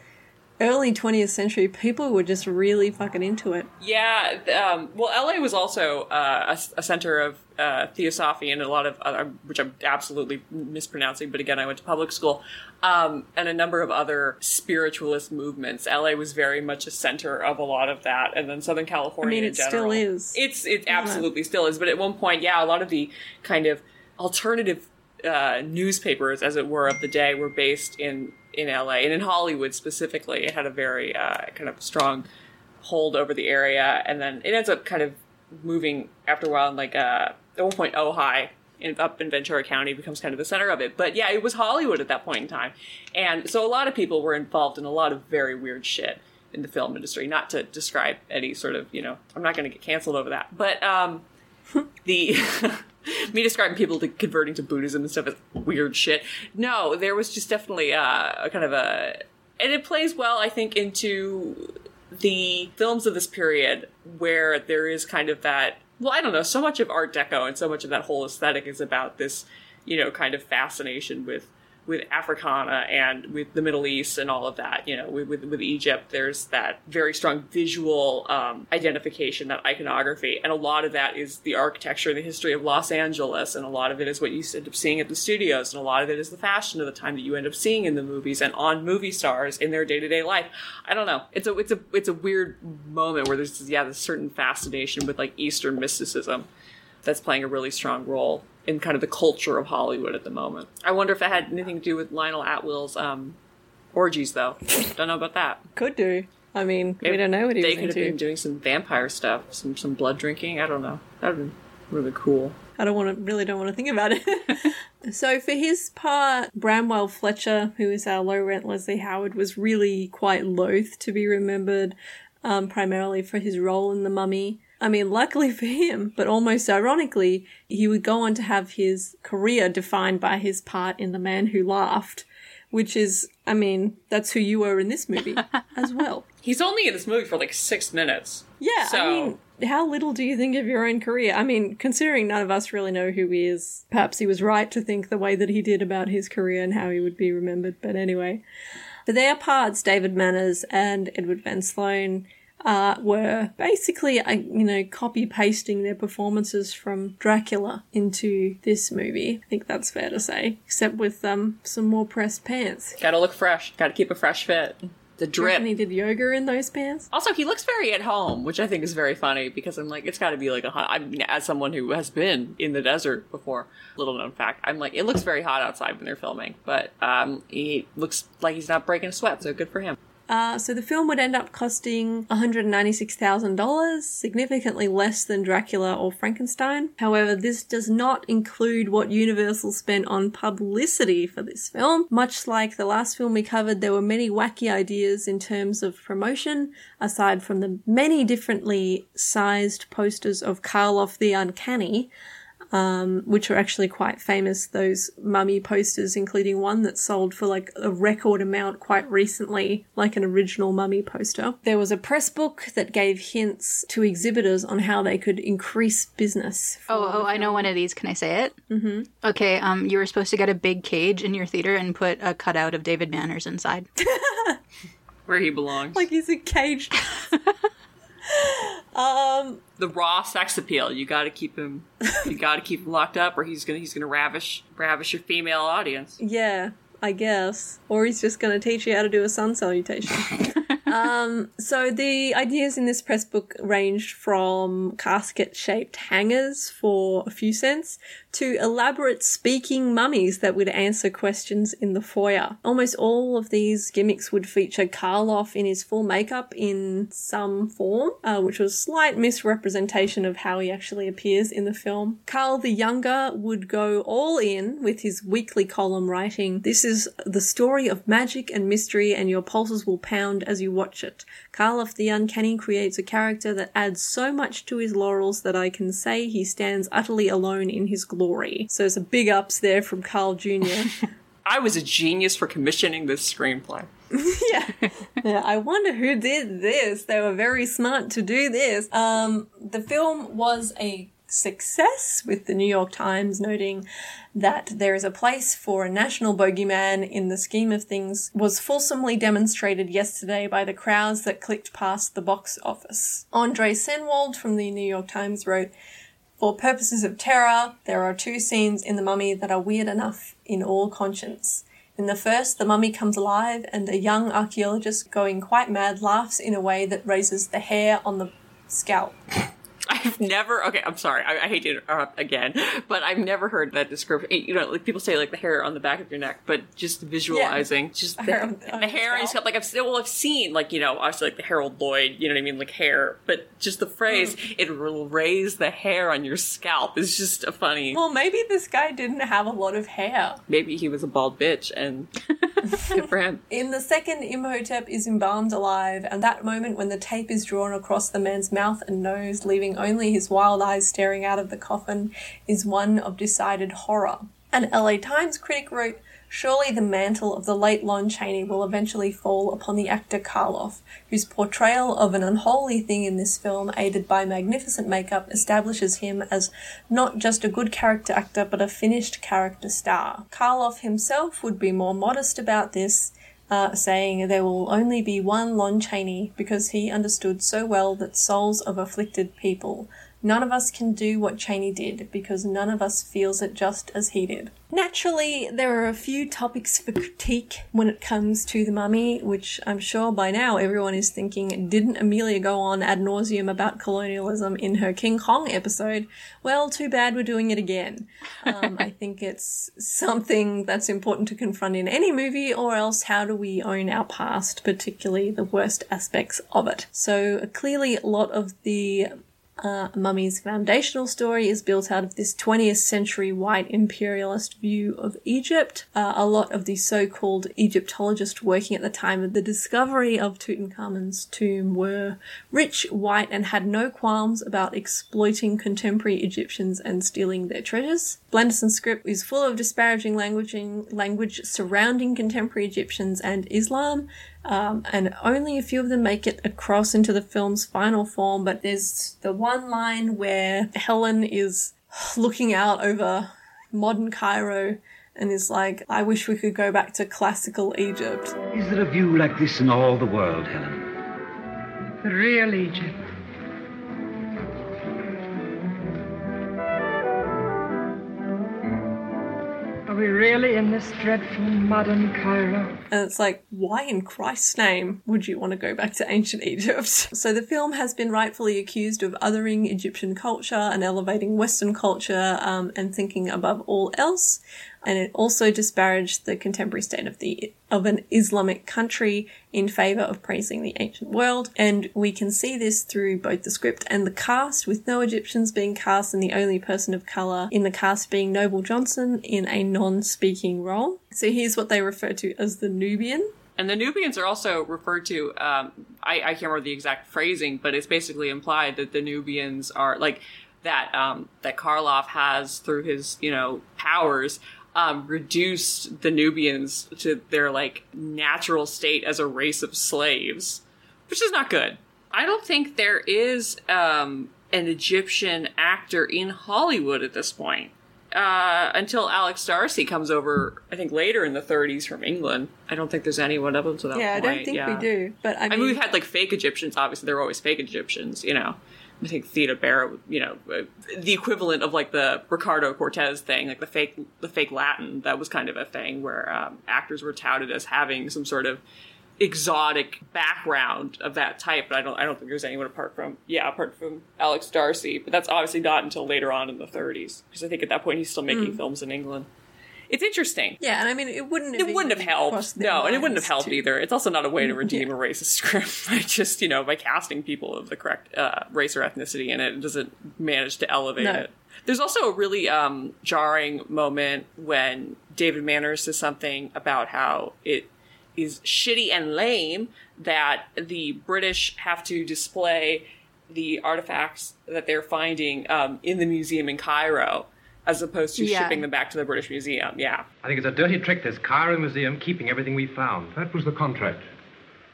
early 20th century, people were just really fucking into it. Yeah, um, well, LA was also uh, a, a center of uh, theosophy and a lot of which I'm absolutely mispronouncing, but again, I went to public school, um, and a number of other spiritualist movements. LA was very much a center of a lot of that, and then Southern California. I mean, it still is. It's it absolutely still is, but at one point, yeah, a lot of the kind of alternative uh, newspapers, as it were, of the day were based in in LA and in Hollywood specifically. It had a very uh, kind of strong hold over the area, and then it ends up kind of moving after a while. And like uh, at one point, Ojai in, up in Ventura County becomes kind of the center of it. But yeah, it was Hollywood at that point in time, and so a lot of people were involved in a lot of very weird shit in the film industry. Not to describe any sort of you know, I'm not going to get canceled over that, but um, the. *laughs* me describing people to converting to Buddhism and stuff as weird shit. No, there was just definitely uh, a kind of a, and it plays well, I think, into the films of this period where there is kind of that. Well, I don't know. So much of Art Deco and so much of that whole aesthetic is about this, you know, kind of fascination with with Africana and with the Middle East and all of that. You know, with with, with Egypt, there's that very strong visual um, identification, that iconography, and a lot of that is the architecture and the history of Los Angeles, and a lot of it is what you end up seeing at the studios, and a lot of it is the fashion of the time that you end up seeing in the movies and on movie stars in their day to day life. I don't know. It's a it's a it's a weird moment where there's yeah this certain fascination with like Eastern mysticism that's playing a really strong role in kind of the culture of Hollywood at the moment. I wonder if it had anything to do with Lionel Atwill's um, orgies, though. don't know about that. Could do. I mean, we don't know what he They was could have been doing some vampire stuff, some some blood drinking. I don't know. That would be really cool. I don't want to really don't want to think about it. *laughs* so for his part, Bramwell Fletcher, who is our low rent Leslie Howard, was really quite loath to be remembered, um, primarily for his role in the Mummy. I mean, luckily *laughs* for him, but almost ironically, he would go on to have his career defined by his part in The Man Who Laughed, which is, I mean, that's who you were in this movie *laughs* as well. He's only in this movie for like six minutes. Yeah, So- I mean, how little do you think of your own career? I mean, considering none of us really know who he is, perhaps he was right to think the way that he did about his career and how he would be remembered. But anyway, for their parts, David Manners and Edward Van Sloan uh, were basically, uh, you know, copy pasting their performances from Dracula into this movie. I think that's fair to say, except with um, some more pressed pants. Gotta look fresh. Gotta keep a fresh fit. The drip. he did yoga in those pants? Also, he looks very at home, which I think is very funny because I'm like, it's got to be like a hot. I mean, as someone who has been in the desert before, little known fact, I'm like, it looks very hot outside when they're filming, but um, he looks like he's not breaking a sweat, so good for him. Uh, so the film would end up costing $196,000, significantly less than Dracula or Frankenstein. However, this does not include what Universal spent on publicity for this film. Much like the last film we covered, there were many wacky ideas in terms of promotion, aside from the many differently sized posters of Karloff the Uncanny, um, which are actually quite famous, those mummy posters, including one that sold for like a record amount quite recently, like an original mummy poster. There was a press book that gave hints to exhibitors on how they could increase business. Oh, oh, I know one of these. Can I say it? Mm-hmm. Okay, um, you were supposed to get a big cage in your theater and put a cutout of David Manners inside. *laughs* Where he belongs. Like he's a caged. *laughs* um, the raw sex appeal. You got to keep him. You got to keep him locked up, or he's gonna he's gonna ravish ravish your female audience. Yeah, I guess. Or he's just to teach you how to do a sun salutation. *laughs* um, so the ideas in this press book ranged from casket shaped hangers for a few cents to elaborate speaking mummies that would answer questions in the foyer. Almost all of these gimmicks would feature Karloff in his full makeup in some form, uh, which was a slight misrepresentation of how he actually appears in the film. Karl the Younger would go all in with his weekly column writing, This is the story of magic and mystery and your pulses will pound as you watch it. Carl Karloff the Uncanny creates a character that adds so much to his laurels that I can say he stands utterly alone in his glory. So there's a big ups there from Carl Jr. *laughs* I was a genius for commissioning this screenplay. *laughs* yeah, I wonder who did this. They were very smart to do this. Um, the film was a success, with the New York Times noting that there is a place for a national bogeyman in the scheme of things was fulsomely demonstrated yesterday by the crowds that clicked past the box office. Andre Sennwald from the New York Times wrote, for purposes of terror, there are two scenes in The Mummy that are weird enough in all conscience. In the first, the mummy comes alive, and a young archaeologist going quite mad laughs in a way that raises the hair on the scalp. I've never. Okay, I'm sorry. I, I hate to interrupt again, but I've never heard that description. You know, like people say, like the hair on the back of your neck, but just visualizing, just the Hair on- on the your hair scalp. Like I've well, I've seen like you know, obviously like the Harold Lloyd. You know what I mean, like hair, but just the phrase mm. "it will raise the hair on your scalp" is just a funny. Well, maybe this guy didn't have a lot of hair. Maybe he was a bald bitch, and *laughs* good for him. In the second, Imhotep is embalmed alive, and that moment when the tape is drawn across the man's mouth and nose, leaving only his wild eyes staring out of the coffin, is one of decided horror. An LA Times critic wrote, Surely the mantle of the late Lon Chaney will eventually fall upon the actor Karloff, whose portrayal of an unholy thing in this film, aided by magnificent makeup, establishes him as not just a good character actor but a finished character star. Karloff himself would be more modest about this, uh, saying there will only be one Lon Chaney because he understood so well that souls of afflicted people. None of us can do what Chaney did because none of us feels it just as he did. Naturally, there are a few topics for critique when it comes to the mummy, which I'm sure by now everyone is thinking, didn't Amelia go on ad nauseum about colonialism in her King Kong episode? Well, too bad we're doing it again. Um, I think it's something that's important to confront in any movie, or else how do we own our past, particularly the worst aspects of it? So clearly, a lot of the uh, Mummy's foundational story is built out of this 20th century white imperialist view of Egypt. Uh, a lot of the so-called Egyptologists working at the time of the discovery of Tutankhamun's tomb were rich, white, and had no qualms about exploiting contemporary Egyptians and stealing their treasures. Balderston's script is full of disparaging language surrounding contemporary Egyptians and Islam, um, and only a few of them make it across into the film's final form. But there's the one line where Helen is looking out over modern Cairo and is like, I wish we could go back to classical Egypt. Is there a view like this in all the world, Helen? The real Egypt. Are we really in this dreadful modern Cairo? And it's like, why in Christ's name would you want to go back to ancient Egypt? *laughs* So the film has been rightfully accused of othering Egyptian culture and elevating Western culture um, and thinking above all else. And it also disparaged the contemporary state of the of an Islamic country in favor of praising the ancient world. And we can see this through both the script and the cast, with no Egyptians being cast and the only person of color in the cast being Noble Johnson in a non-speaking role. So here's what they refer to as the Nubian. And the Nubians are also referred to. Um, I, I can't remember the exact phrasing, but it's basically implied that the Nubians are like that. Um, that Karloff has through his, you know, powers, um, reduced the Nubians to their like natural state as a race of slaves, which is not good. I don't think there is um, an Egyptian actor in Hollywood at this point. Uh, until Alex D'Arcy comes over, I think later in the 30s from England. I don't think there's anyone up until that yeah, I don't think yeah. we do. But I I mean, mean, we've had like fake Egyptians. Obviously, they're always fake Egyptians. You know, I think Theda Bara, you know, uh, the equivalent of like the Ricardo Cortez thing, like the fake, the fake Latin. That was kind of a thing where um, actors were touted as having some sort of exotic background of that type. But I don't, I don't think there's anyone apart from, yeah, apart from Alex D'Arcy. But that's obviously not until later on in the 30s, because I think at that point he's still making Mm. films in England. It's interesting. yeah, and I mean, it wouldn't. It wouldn't have helped. No, and it wouldn't have helped to- either. It's also not a way to *laughs* redeem a racist script *laughs* by just, you know, by casting people of the correct uh, race or ethnicity in it. It doesn't manage to elevate No. it. There's also a really um, jarring moment when David Manners says something about how it is shitty and lame that the British have to display the artifacts that they're finding um, in the museum in Cairo as opposed to Yeah. shipping them back to the British Museum. Yeah. I think it's a dirty trick, this Cairo Museum keeping everything we found. That was the contract.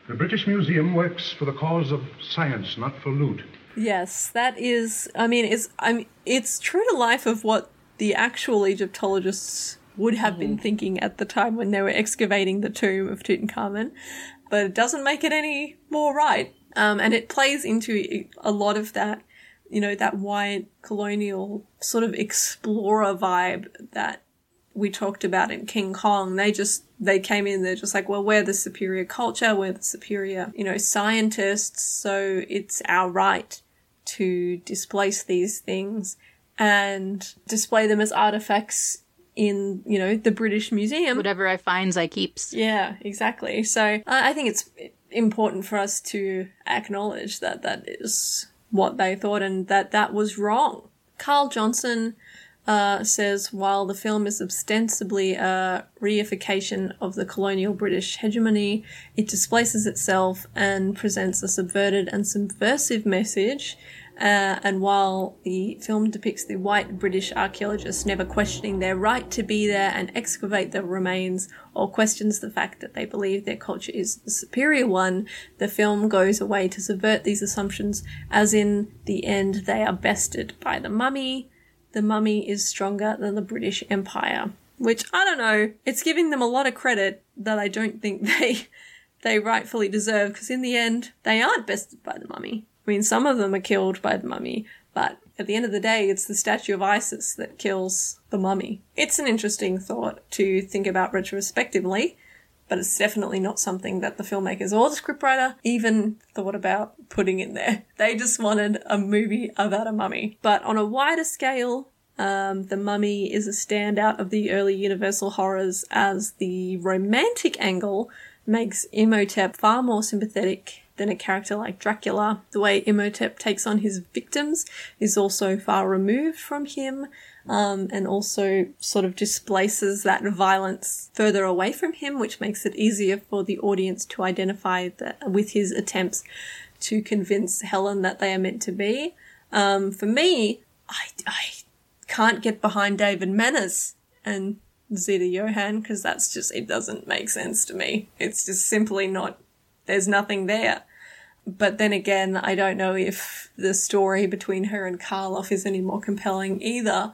The British Museum works for the cause of science, not for loot. Yes, that is. I mean, it's. I mean, it's true to life of what the actual Egyptologists would have been thinking at the time when they were excavating the tomb of Tutankhamun, but it doesn't make it any more right. Um, and it plays into a lot of that, you know, that white colonial sort of explorer vibe that we talked about in King Kong. They just they came in. They're just like, well, we're the superior culture. We're the superior, you know, scientists. So it's our right to displace these things and display them as artifacts in you know the British Museum. Whatever I finds, I keeps. Yeah, exactly. So uh, I think it's important for us to acknowledge that that is what they thought and that that was wrong. Carl Johnson uh, says while the film is ostensibly a reification of the colonial British hegemony, it displaces itself and presents a subverted and subversive message. Uh, and while the film depicts the white British archaeologists never questioning their right to be there and excavate the remains or questions the fact that they believe their culture is the superior one, the film goes away to subvert these assumptions, as in the end they are bested by the mummy. The mummy is stronger than the British Empire. Which, I don't know, it's giving them a lot of credit that I don't think *laughs* they, they rightfully deserve, because in the end, they aren't bested by the mummy. I mean, some of them are killed by the mummy, but at the end of the day, it's the statue of Isis that kills the mummy. It's an interesting thought to think about retrospectively, but it's definitely not something that the filmmakers or the scriptwriter even thought about putting in there. *laughs* They just wanted a movie about a mummy. But on a wider scale, um, the mummy is a standout of the early Universal horrors as the romantic angle makes Imhotep far more sympathetic than a character like Dracula. The way Imhotep takes on his victims is also far removed from him, um, and also sort of displaces that violence further away from him, which makes it easier for the audience to identify that with his attempts to convince Helen that they are meant to be. Um, for me, I, I can't get behind David Manners and Zita Johann because that's just, it doesn't make sense to me. It's just simply not, there's nothing there. But then again, I don't know if the story between her and Karloff is any more compelling either.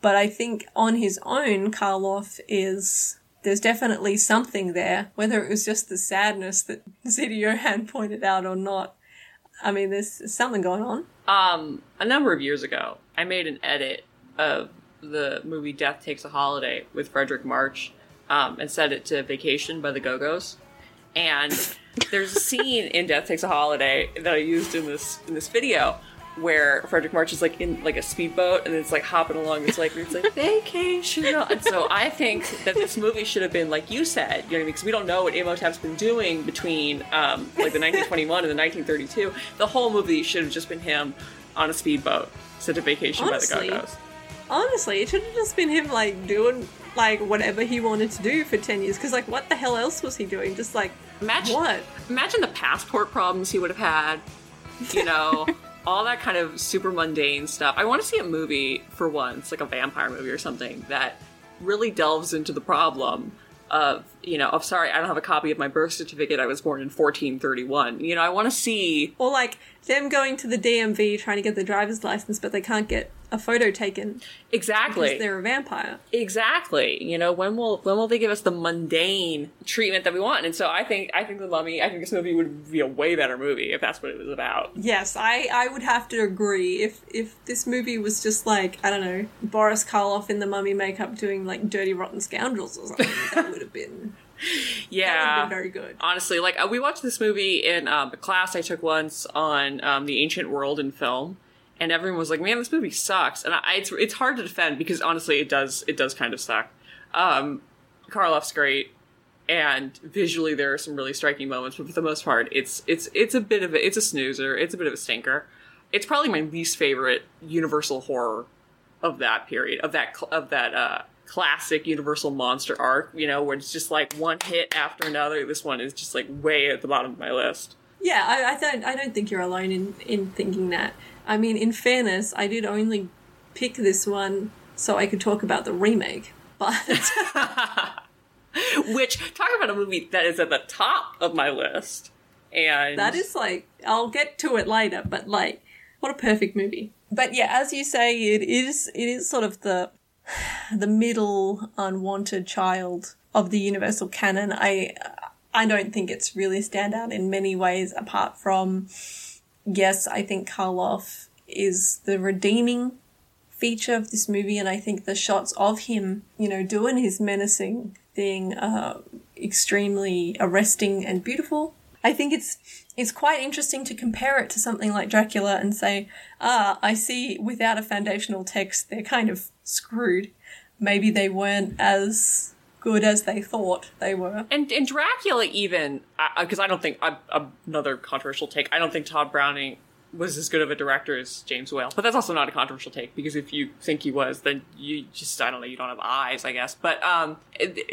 But I think on his own, Karloff is, there's definitely something there, whether it was just the sadness that *laughs* Zita Johann pointed out or not. I mean, there's something going on. Um, a number of years ago, I made an edit of the movie Death Takes a Holiday with Fredric March um, and set it to Vacation by the Go Go's. And there's a scene in Death Takes a Holiday that I used in this in this video where Fredric March is like in like a speedboat and it's like hopping along this lake and it's like vacation. And so I think that this movie should have been like you said, you know, what I mean? because we don't know what Imhotep's been doing between um, like the 1921 and the 1932. The whole movie should have just been him on a speedboat, set to vacation Honestly, by the Go-Go's. Honestly, it should have just been him like doing like whatever he wanted to do for 10 years because like what the hell else was he doing just like Imagine what Imagine the passport problems he would have had. You know, *laughs* all that kind of super mundane stuff. I want to see a movie for once, like a vampire movie or something that really delves into the problem of you know of sorry I don't have a copy of my birth certificate. I was born in 1431. You know, I want to see or like them going to the DMV trying to get the driver's license but they can't get a photo taken exactly because they're a vampire Exactly. You know, when will when will they give us the mundane treatment that we want? And so I think I think the Mummy. I think this movie would be a way better movie if that's what it was about. yes I I would have to agree if if this movie was just like I don't know Boris Karloff in the mummy makeup doing like dirty rotten scoundrels or something that would have been Yeah, been very good. Honestly, like uh, we watched this movie in um, a class I took once on um, the ancient world in film, and everyone was like, "Man, this movie sucks." And I, it's it's hard to defend because honestly, it does it does kind of suck. Um, Karloff's great, and visually there are some really striking moments, but for the most part, it's it's it's a bit of a it's a snoozer. It's a bit of a stinker. It's probably my least favorite Universal horror of that period of that of that uh, classic Universal monster arc. You know, where it's just like one hit after another. This one is just like way at the bottom of my list. Yeah, I, I don't. I don't think you're alone in in thinking that. I mean, in fairness, I did only pick this one so I could talk about the remake. But *laughs* *laughs* Which talk about a movie that is at the top of my list, and that is like I'll get to it later. But like What a perfect movie. But yeah, as you say, it is it is sort of the the middle unwanted child of the universal canon. I I don't think it's really stand out in many ways apart from yes, I think Karloff is the redeeming feature of this movie and I think the shots of him, you know, doing his menacing thing are extremely arresting and beautiful. I think it's it's quite interesting to compare it to something like Dracula and say, ah, I see without a foundational text they're kind of screwed. Maybe they weren't as good as they thought they were. And and Dracula even because I, don't think I, another controversial take. I don't think Tod Browning was as good of a director as James Whale, but that's also not a controversial take because if you think he was, then you just I don't know you don't have eyes, I guess. But um,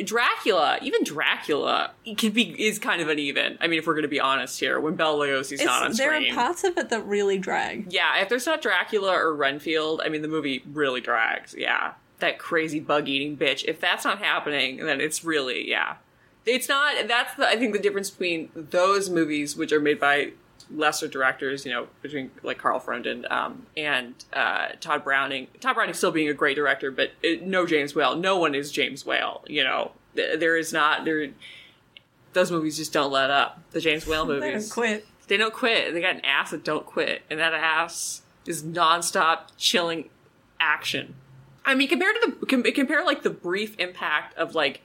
Dracula, even Dracula, can be is kind of uneven. I mean, if we're going to be honest here, when Bela Lugosi's It's- not on there screen, are parts of it that really drag. yeah, if there's not Dracula or Renfield, I mean, the movie really drags. Yeah. That crazy bug eating bitch. If that's not happening, then it's really, yeah. It's not, that's the, I think the difference between those movies, which are made by lesser directors, you know, between like Carl Frondin um, and uh, Tod Browning. Tod Browning still being a great director, but it, no James Whale. No one is James Whale, you know. There is not, there, those movies just don't let up. The James Whale They movies. don't quit. They don't quit. They got an ass that don't quit, and that ass is nonstop chilling action. I mean, compared to the com- compare like the brief impact of like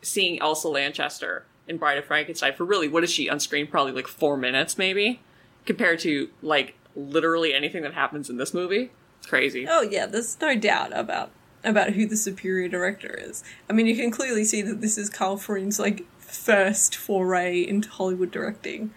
seeing Elsa Lanchester in Bride of Frankenstein for really what is she on screen? Probably like four minutes, maybe, compared to like literally anything that happens in this movie. It's crazy. Oh yeah, there's no doubt about about who the superior director is. I mean, you can clearly see that this is Karl Freund's like first foray into Hollywood directing.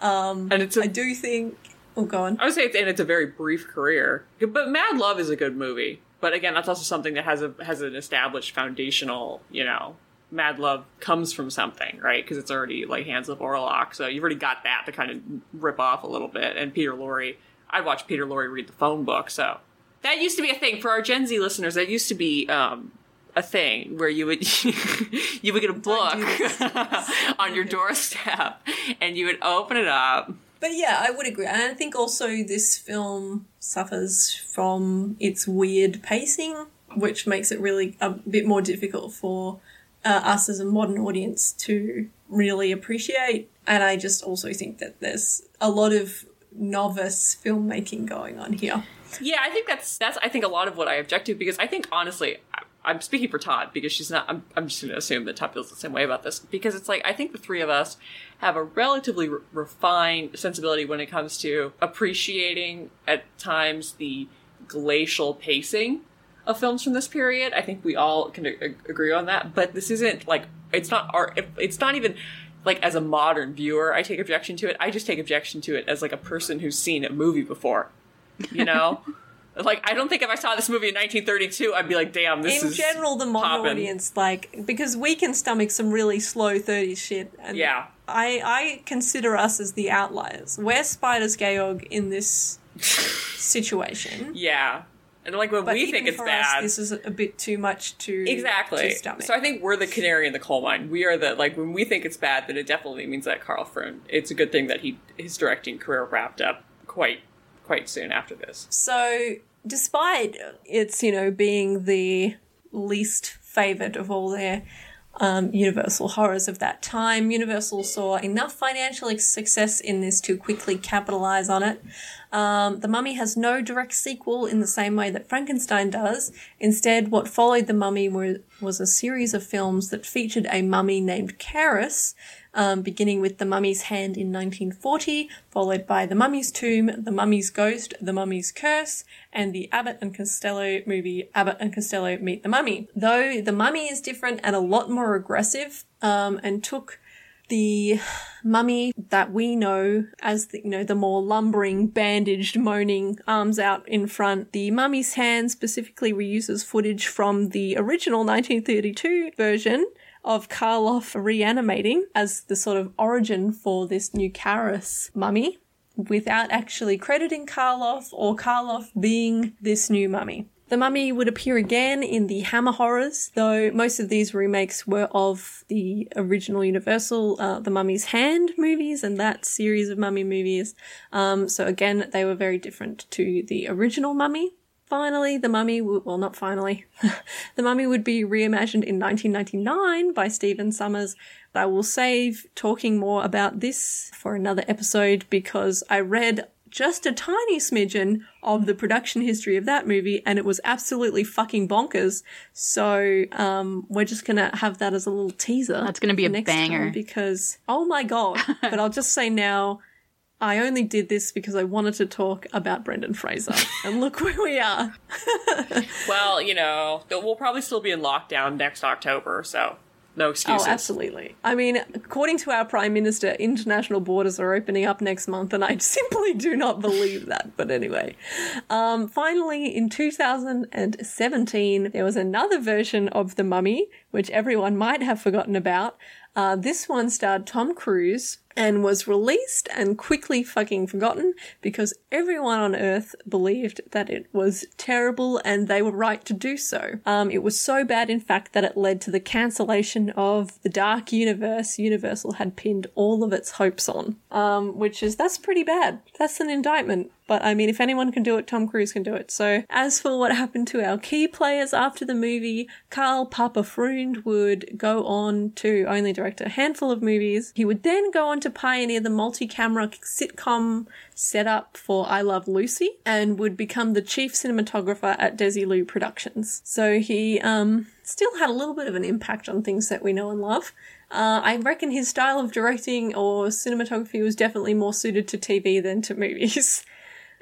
Um, and it's I do think. Oh, go on. I would say it's and it's a very brief career, but Mad Love is a good movie. But again, that's also something that has a has an established foundational. You know, Mad Love comes from something, right? Because it's already like Hands of Orlac, so you've already got that to kind of rip off a little bit. And Peter Lorre, I watched Peter Lorre read the phone book, so that used to be a thing for our Gen Z listeners. That used to be. um a thing where you would *laughs* you would get a book *laughs* on your doorstep and you would open it up But yeah, I would agree. And I think also this film suffers from its weird pacing, which makes it really a bit more difficult for uh, us as a modern audience to really appreciate. And I just also think that there's a lot of novice filmmaking going on here. Yeah, I think that's that's I think a lot of what I object to because I think honestly, I'm speaking for Todd because she's not. I'm, I'm just going to assume that Todd feels the same way about this because it's like I think the three of us have a relatively re- refined sensibility when it comes to appreciating at times the glacial pacing of films from this period. I think we all can agree on that. But this isn't like it's not art. It's not even like as a modern viewer. I take objection to it. I just take objection to it as like a person who's seen a movie before. You know. *laughs* Like I don't think if I saw this movie in 1932, I'd be like, "Damn, this in is general, the modern poppin'. audience, like, because we can stomach some really slow 30s shit. And Yeah. I, I consider us as the outliers. We're Spider's Georg in this situation. *laughs* Yeah, and like when But we think it's for bad, us, this is a bit too much to exactly. to. So I think we're the canary in the coal mine. We are the like when we think it's bad, then it definitely means that Karl Freund. It's a good thing that he his directing career wrapped up quite quite soon after this. So, despite its, you know, being the least favored of all their um, Universal horrors of that time, Universal saw enough financial success in this to quickly capitalize on it. Um, the Mummy has no direct sequel in the same way that Frankenstein does. Instead, what followed The Mummy were, was a series of films that featured a mummy named Kharis, um, beginning with The Mummy's Hand in 1940, followed by The Mummy's Tomb, The Mummy's Ghost, The Mummy's Curse, and the Abbott and Costello movie Abbott and Costello Meet the Mummy. Though The Mummy is different and a lot more aggressive, um, and took the mummy that we know as the, you know the more lumbering bandaged moaning arms out in front the mummy's hand specifically reuses footage from the original 1932 version of Karloff reanimating as the sort of origin for this new Kharis mummy without actually crediting Karloff or Karloff being this new mummy. The Mummy would appear again in the Hammer horrors, though most of these remakes were of the original Universal, uh, The Mummy's Hand movies and that series of Mummy movies. Um, so again, they were very different to the original Mummy. Finally, The Mummy, w- well, not finally, *laughs* The Mummy would be reimagined in 1999 by Stephen Sommers. But I will save talking more about this for another episode because I read just a tiny smidgen of the production history of that movie and it was absolutely fucking bonkers. So, um, we're just gonna have that as a little teaser. That's gonna be a next banger. because, oh my god. *laughs* but I'll just say now, I only did this because I wanted to talk about Brendan Fraser. and look *laughs* where we are. *laughs* Well, you know, we'll probably still be in lockdown next October, so no excuses. Oh, absolutely. I mean, according to our Prime Minister, international borders are opening up next month, and I *laughs* simply do not believe that. But anyway. Um, finally, in 2017, there was another version of The Mummy, which everyone might have forgotten about. Uh, this one starred Tom Cruise and was released and quickly fucking forgotten because everyone on Earth believed that it was terrible and they were right to do so. Um, it was so bad, in fact, that it led to the cancellation of the Dark Universe Universal had pinned all of its hopes on. Um, which is, that's pretty bad. That's an indictment. But I mean, if anyone can do it, Tom Cruise can do it. So, as for what happened to our key players after the movie, Karl Papa Freund would go on to only direct a handful of movies. He would then go on to pioneer the multi-camera sitcom setup for I Love Lucy and would become the chief cinematographer at Desilu Productions. So he um, still had a little bit of an impact on things that we know and love. Uh, I reckon his style of directing or cinematography was definitely more suited to TV than to movies. *laughs*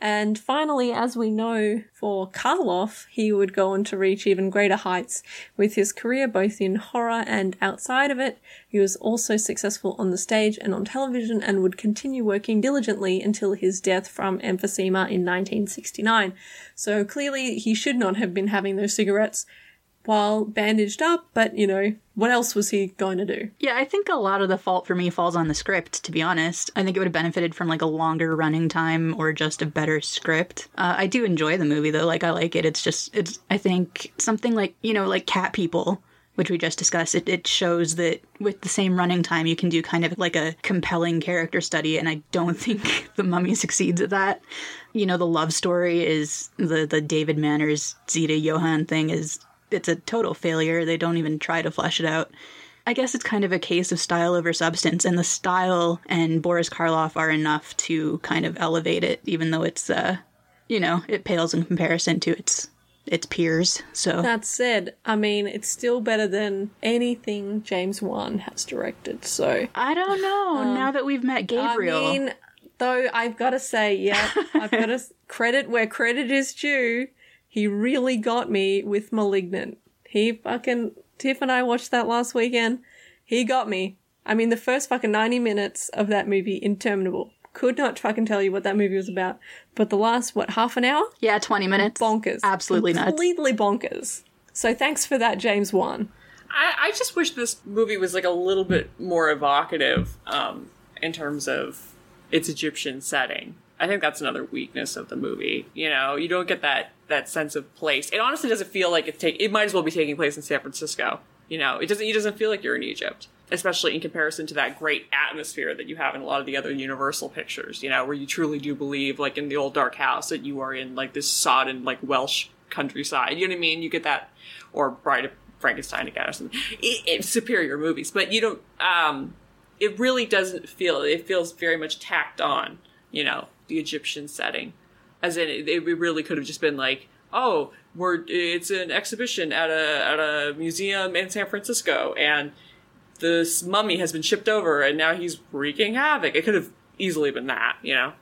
And finally, as we know for Karloff, he would go on to reach even greater heights with his career both in horror and outside of it. He was also successful on the stage and on television and would continue working diligently until his death from emphysema in 1969. So clearly he should not have been having those cigarettes while bandaged up, but you know, what else was he going to do? Yeah, I think a lot of the fault for me falls on the script, to be honest. I think it would have benefited from like a longer running time or just a better script. Uh, I do enjoy the movie though, like I like it. It's just, it's, I think something like, you know, like Cat People. Which we just discussed, it, it shows that with the same running time, you can do kind of like a compelling character study, and I don't *laughs* think the mummy succeeds at that. You know, the love story is the, the David Manners, Zita Johann thing is it's a total failure. They don't even try to flesh it out. I guess it's kind of a case of style over substance, and the style and Boris Karloff are enough to kind of elevate it, even though it's, uh, you know, it pales in comparison to its its peers. So That said, I mean, it's still better than anything James Wan has directed. So I don't know. now that we've met Gabriel, I mean, though, I've got to say, yeah, I've got to *laughs* credit where credit is due. He really got me with Malignant. He fucking Tiff and I watched that last weekend. He got me. I mean, the first fucking ninety minutes of that movie, interminable. Could not fucking tell you what that movie was about. But the last what half an hour? Yeah, twenty minutes. Bonkers. Absolutely nuts. Completely bonkers. So thanks for that, James Wan. I, I just wish this movie was like a little bit more evocative um, in terms of its Egyptian setting. I think that's another weakness of the movie. You know, you don't get that that sense of place. It honestly doesn't feel like it's take. It might as well be taking place in San Francisco. You know, it doesn't. It doesn't feel like you're in Egypt, especially in comparison to that great atmosphere that you have in a lot of the other Universal pictures. You know, where you truly do believe, like in the old Dark House, that you are in like this sodden, like Welsh countryside. You know what I mean? You get that, or Bride of Frankenstein again, or something. It, it's superior movies, but you don't. Um, it really doesn't feel. It feels very much tacked on. You know, the Egyptian setting, as in it, it really could have just been like, oh, we're it's an exhibition at a at a museum in San Francisco, and this mummy has been shipped over, and now he's wreaking havoc. It could have easily been that, you know.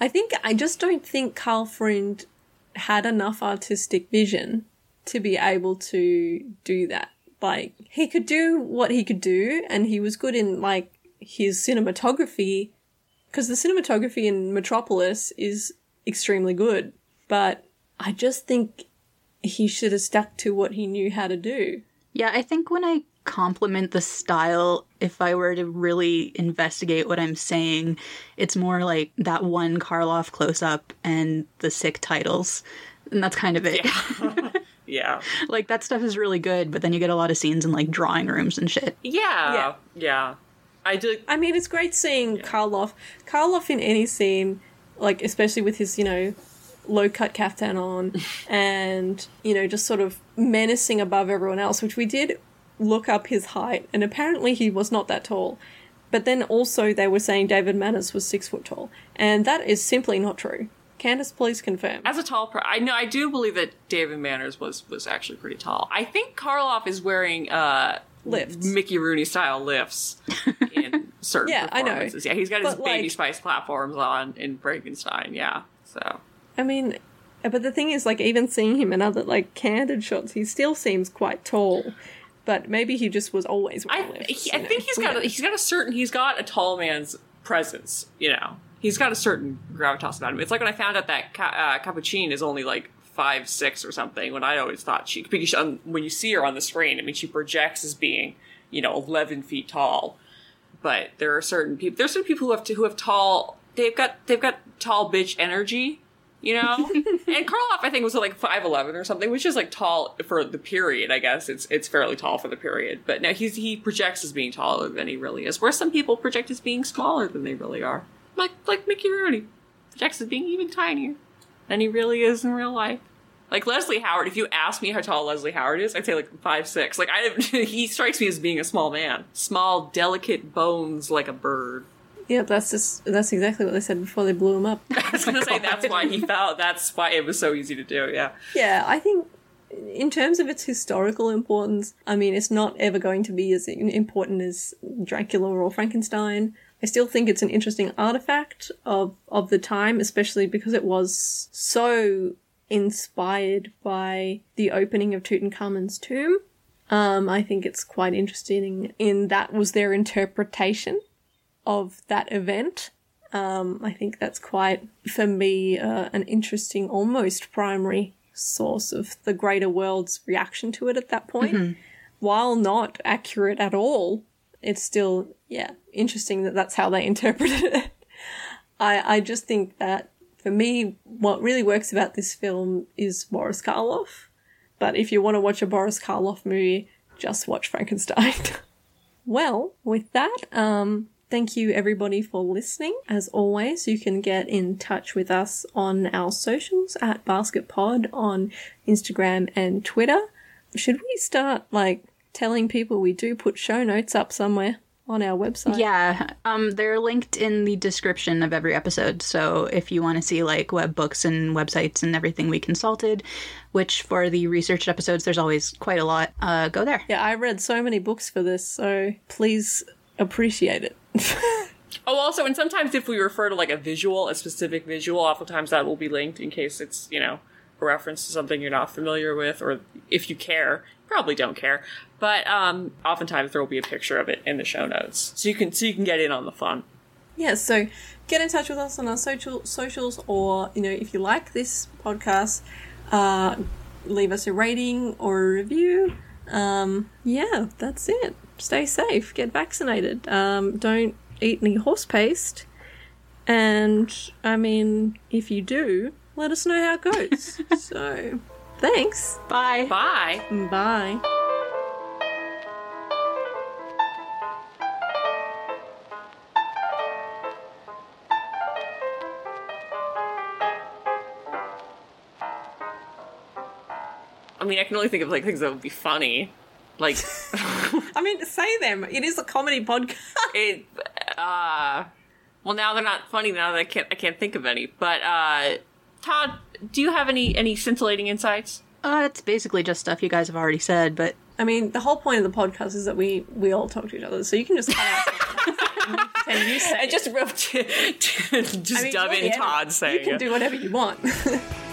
I think I just don't think Karl Freund had enough artistic vision to be able to do that. Like he could do what he could do, and he was good in like his cinematography, because the cinematography in Metropolis is extremely good. But I just think he should have stuck to what he knew how to do. Yeah, I think when I compliment the style, if I were to really investigate what I'm saying, it's more like that one Karloff close up and the sick titles. and that's kind of it. *laughs* Yeah. like that stuff is really good, but then you get a lot of scenes in like drawing rooms and shit. Yeah. Yeah. I do. I mean, it's great seeing Karloff. Karloff in any scene, like especially with his, you know, low cut caftan on, *laughs* and you know, just sort of menacing above everyone else. Which we did look up his height, and apparently he was not that tall. But then also they were saying David Manners was six foot tall, and that is simply not true. Candace, please confirm. As a tall, person, I know I do believe that David Manners was was actually pretty tall. I think Karloff is wearing uh lifts, Mickey Rooney style lifts *laughs* in certain Yeah, I know. performances. Yeah, he's got his But, baby like- spice platforms on in Frankenstein. Yeah, so I mean, but the thing is, like, even seeing him in other like candid shots, he still seems quite tall. But maybe he just was always wearing lifts. he, I think he's got a, he's got a certain he's got a tall man's presence. You know, he's got a certain gravitas about him. It's like when I found out that Ca- uh, is only like five six or something. When I always thought she because she, when you see her on the screen, I mean, she projects as being you know eleven feet tall. But there are certain people. There's certain people who have to, who have tall. They've got they've got tall bitch energy. You know, *laughs* and Karloff I think was like five eleven or something, which is like tall for the period. I guess it's it's fairly tall for the period. But now he's he projects as being taller than he really is. Where some people project as being smaller than they really are, like like Mickey Rooney projects as being even tinier than he really is in real life. Like Leslie Howard, if you ask me how tall Leslie Howard is, I'd say like five six. Like I, *laughs* he strikes me as being a small man, small, delicate bones like a bird. Yeah, that's just that's exactly what they said before they blew him up. *laughs* I was gonna say that's why he *laughs* felt. That's why it was so easy to do. Yeah. Yeah, I think in terms of its historical importance, I mean, it's not ever going to be as important as Dracula or Frankenstein. I still think it's an interesting artifact of of the time, especially because it was so inspired by the opening of Tutankhamun's tomb. Um, I think it's quite interesting in that was their interpretation of that event. Um, I think that's quite, for me, uh, an interesting, almost primary source of the greater world's reaction to it at that point. Mhm. While not accurate at all, it's still, yeah, interesting that that's how they *laughs* interpreted it. I, I just think that for me, what really works about this film is Boris Karloff. But if you want to watch a Boris Karloff movie, just watch Frankenstein. *laughs* well, with that, um, thank you everybody for listening. As always, you can get in touch with us on our socials at BasketPod on Instagram and Twitter. Should we start like telling people we do put show notes up somewhere on our website? Yeah, um, they're linked in the description of every episode. So if you want to see like web books and websites and everything we consulted, which for the researched episodes there's always quite a lot, uh, go there. Yeah, I read so many books for this, so please appreciate it. *laughs* Oh, also, and sometimes if we refer to like a visual, a specific visual, oftentimes that will be linked in case it's you know a reference to something you're not familiar with, or if you care, probably don't care. But um, oftentimes there will be a picture of it in the show notes, so you can so you can get in on the fun. Yeah, so get in touch with us on our social socials, or you know, if you like this podcast, uh, leave us a rating or a review. Um, yeah, that's it. Stay safe. Get vaccinated. Um, don't eat any horse paste. And I mean, if you do, let us know how it goes. *laughs* so, thanks. Bye. Bye. Bye. I mean, I can only think of like things that would be funny, like *laughs* I mean, say them. It is a comedy podcast. *laughs* it. Uh, well, now they're not funny. Now that I can't I can't think of any. But uh, Todd, do you have any any scintillating insights? Uh, it's basically just stuff you guys have already said, but I mean, the whole point of the podcast is that we we all talk to each other, so you can just cut *laughs* out and you say and just just I mean, dub you're in the Todd editor. saying You can it. do whatever you want. *laughs*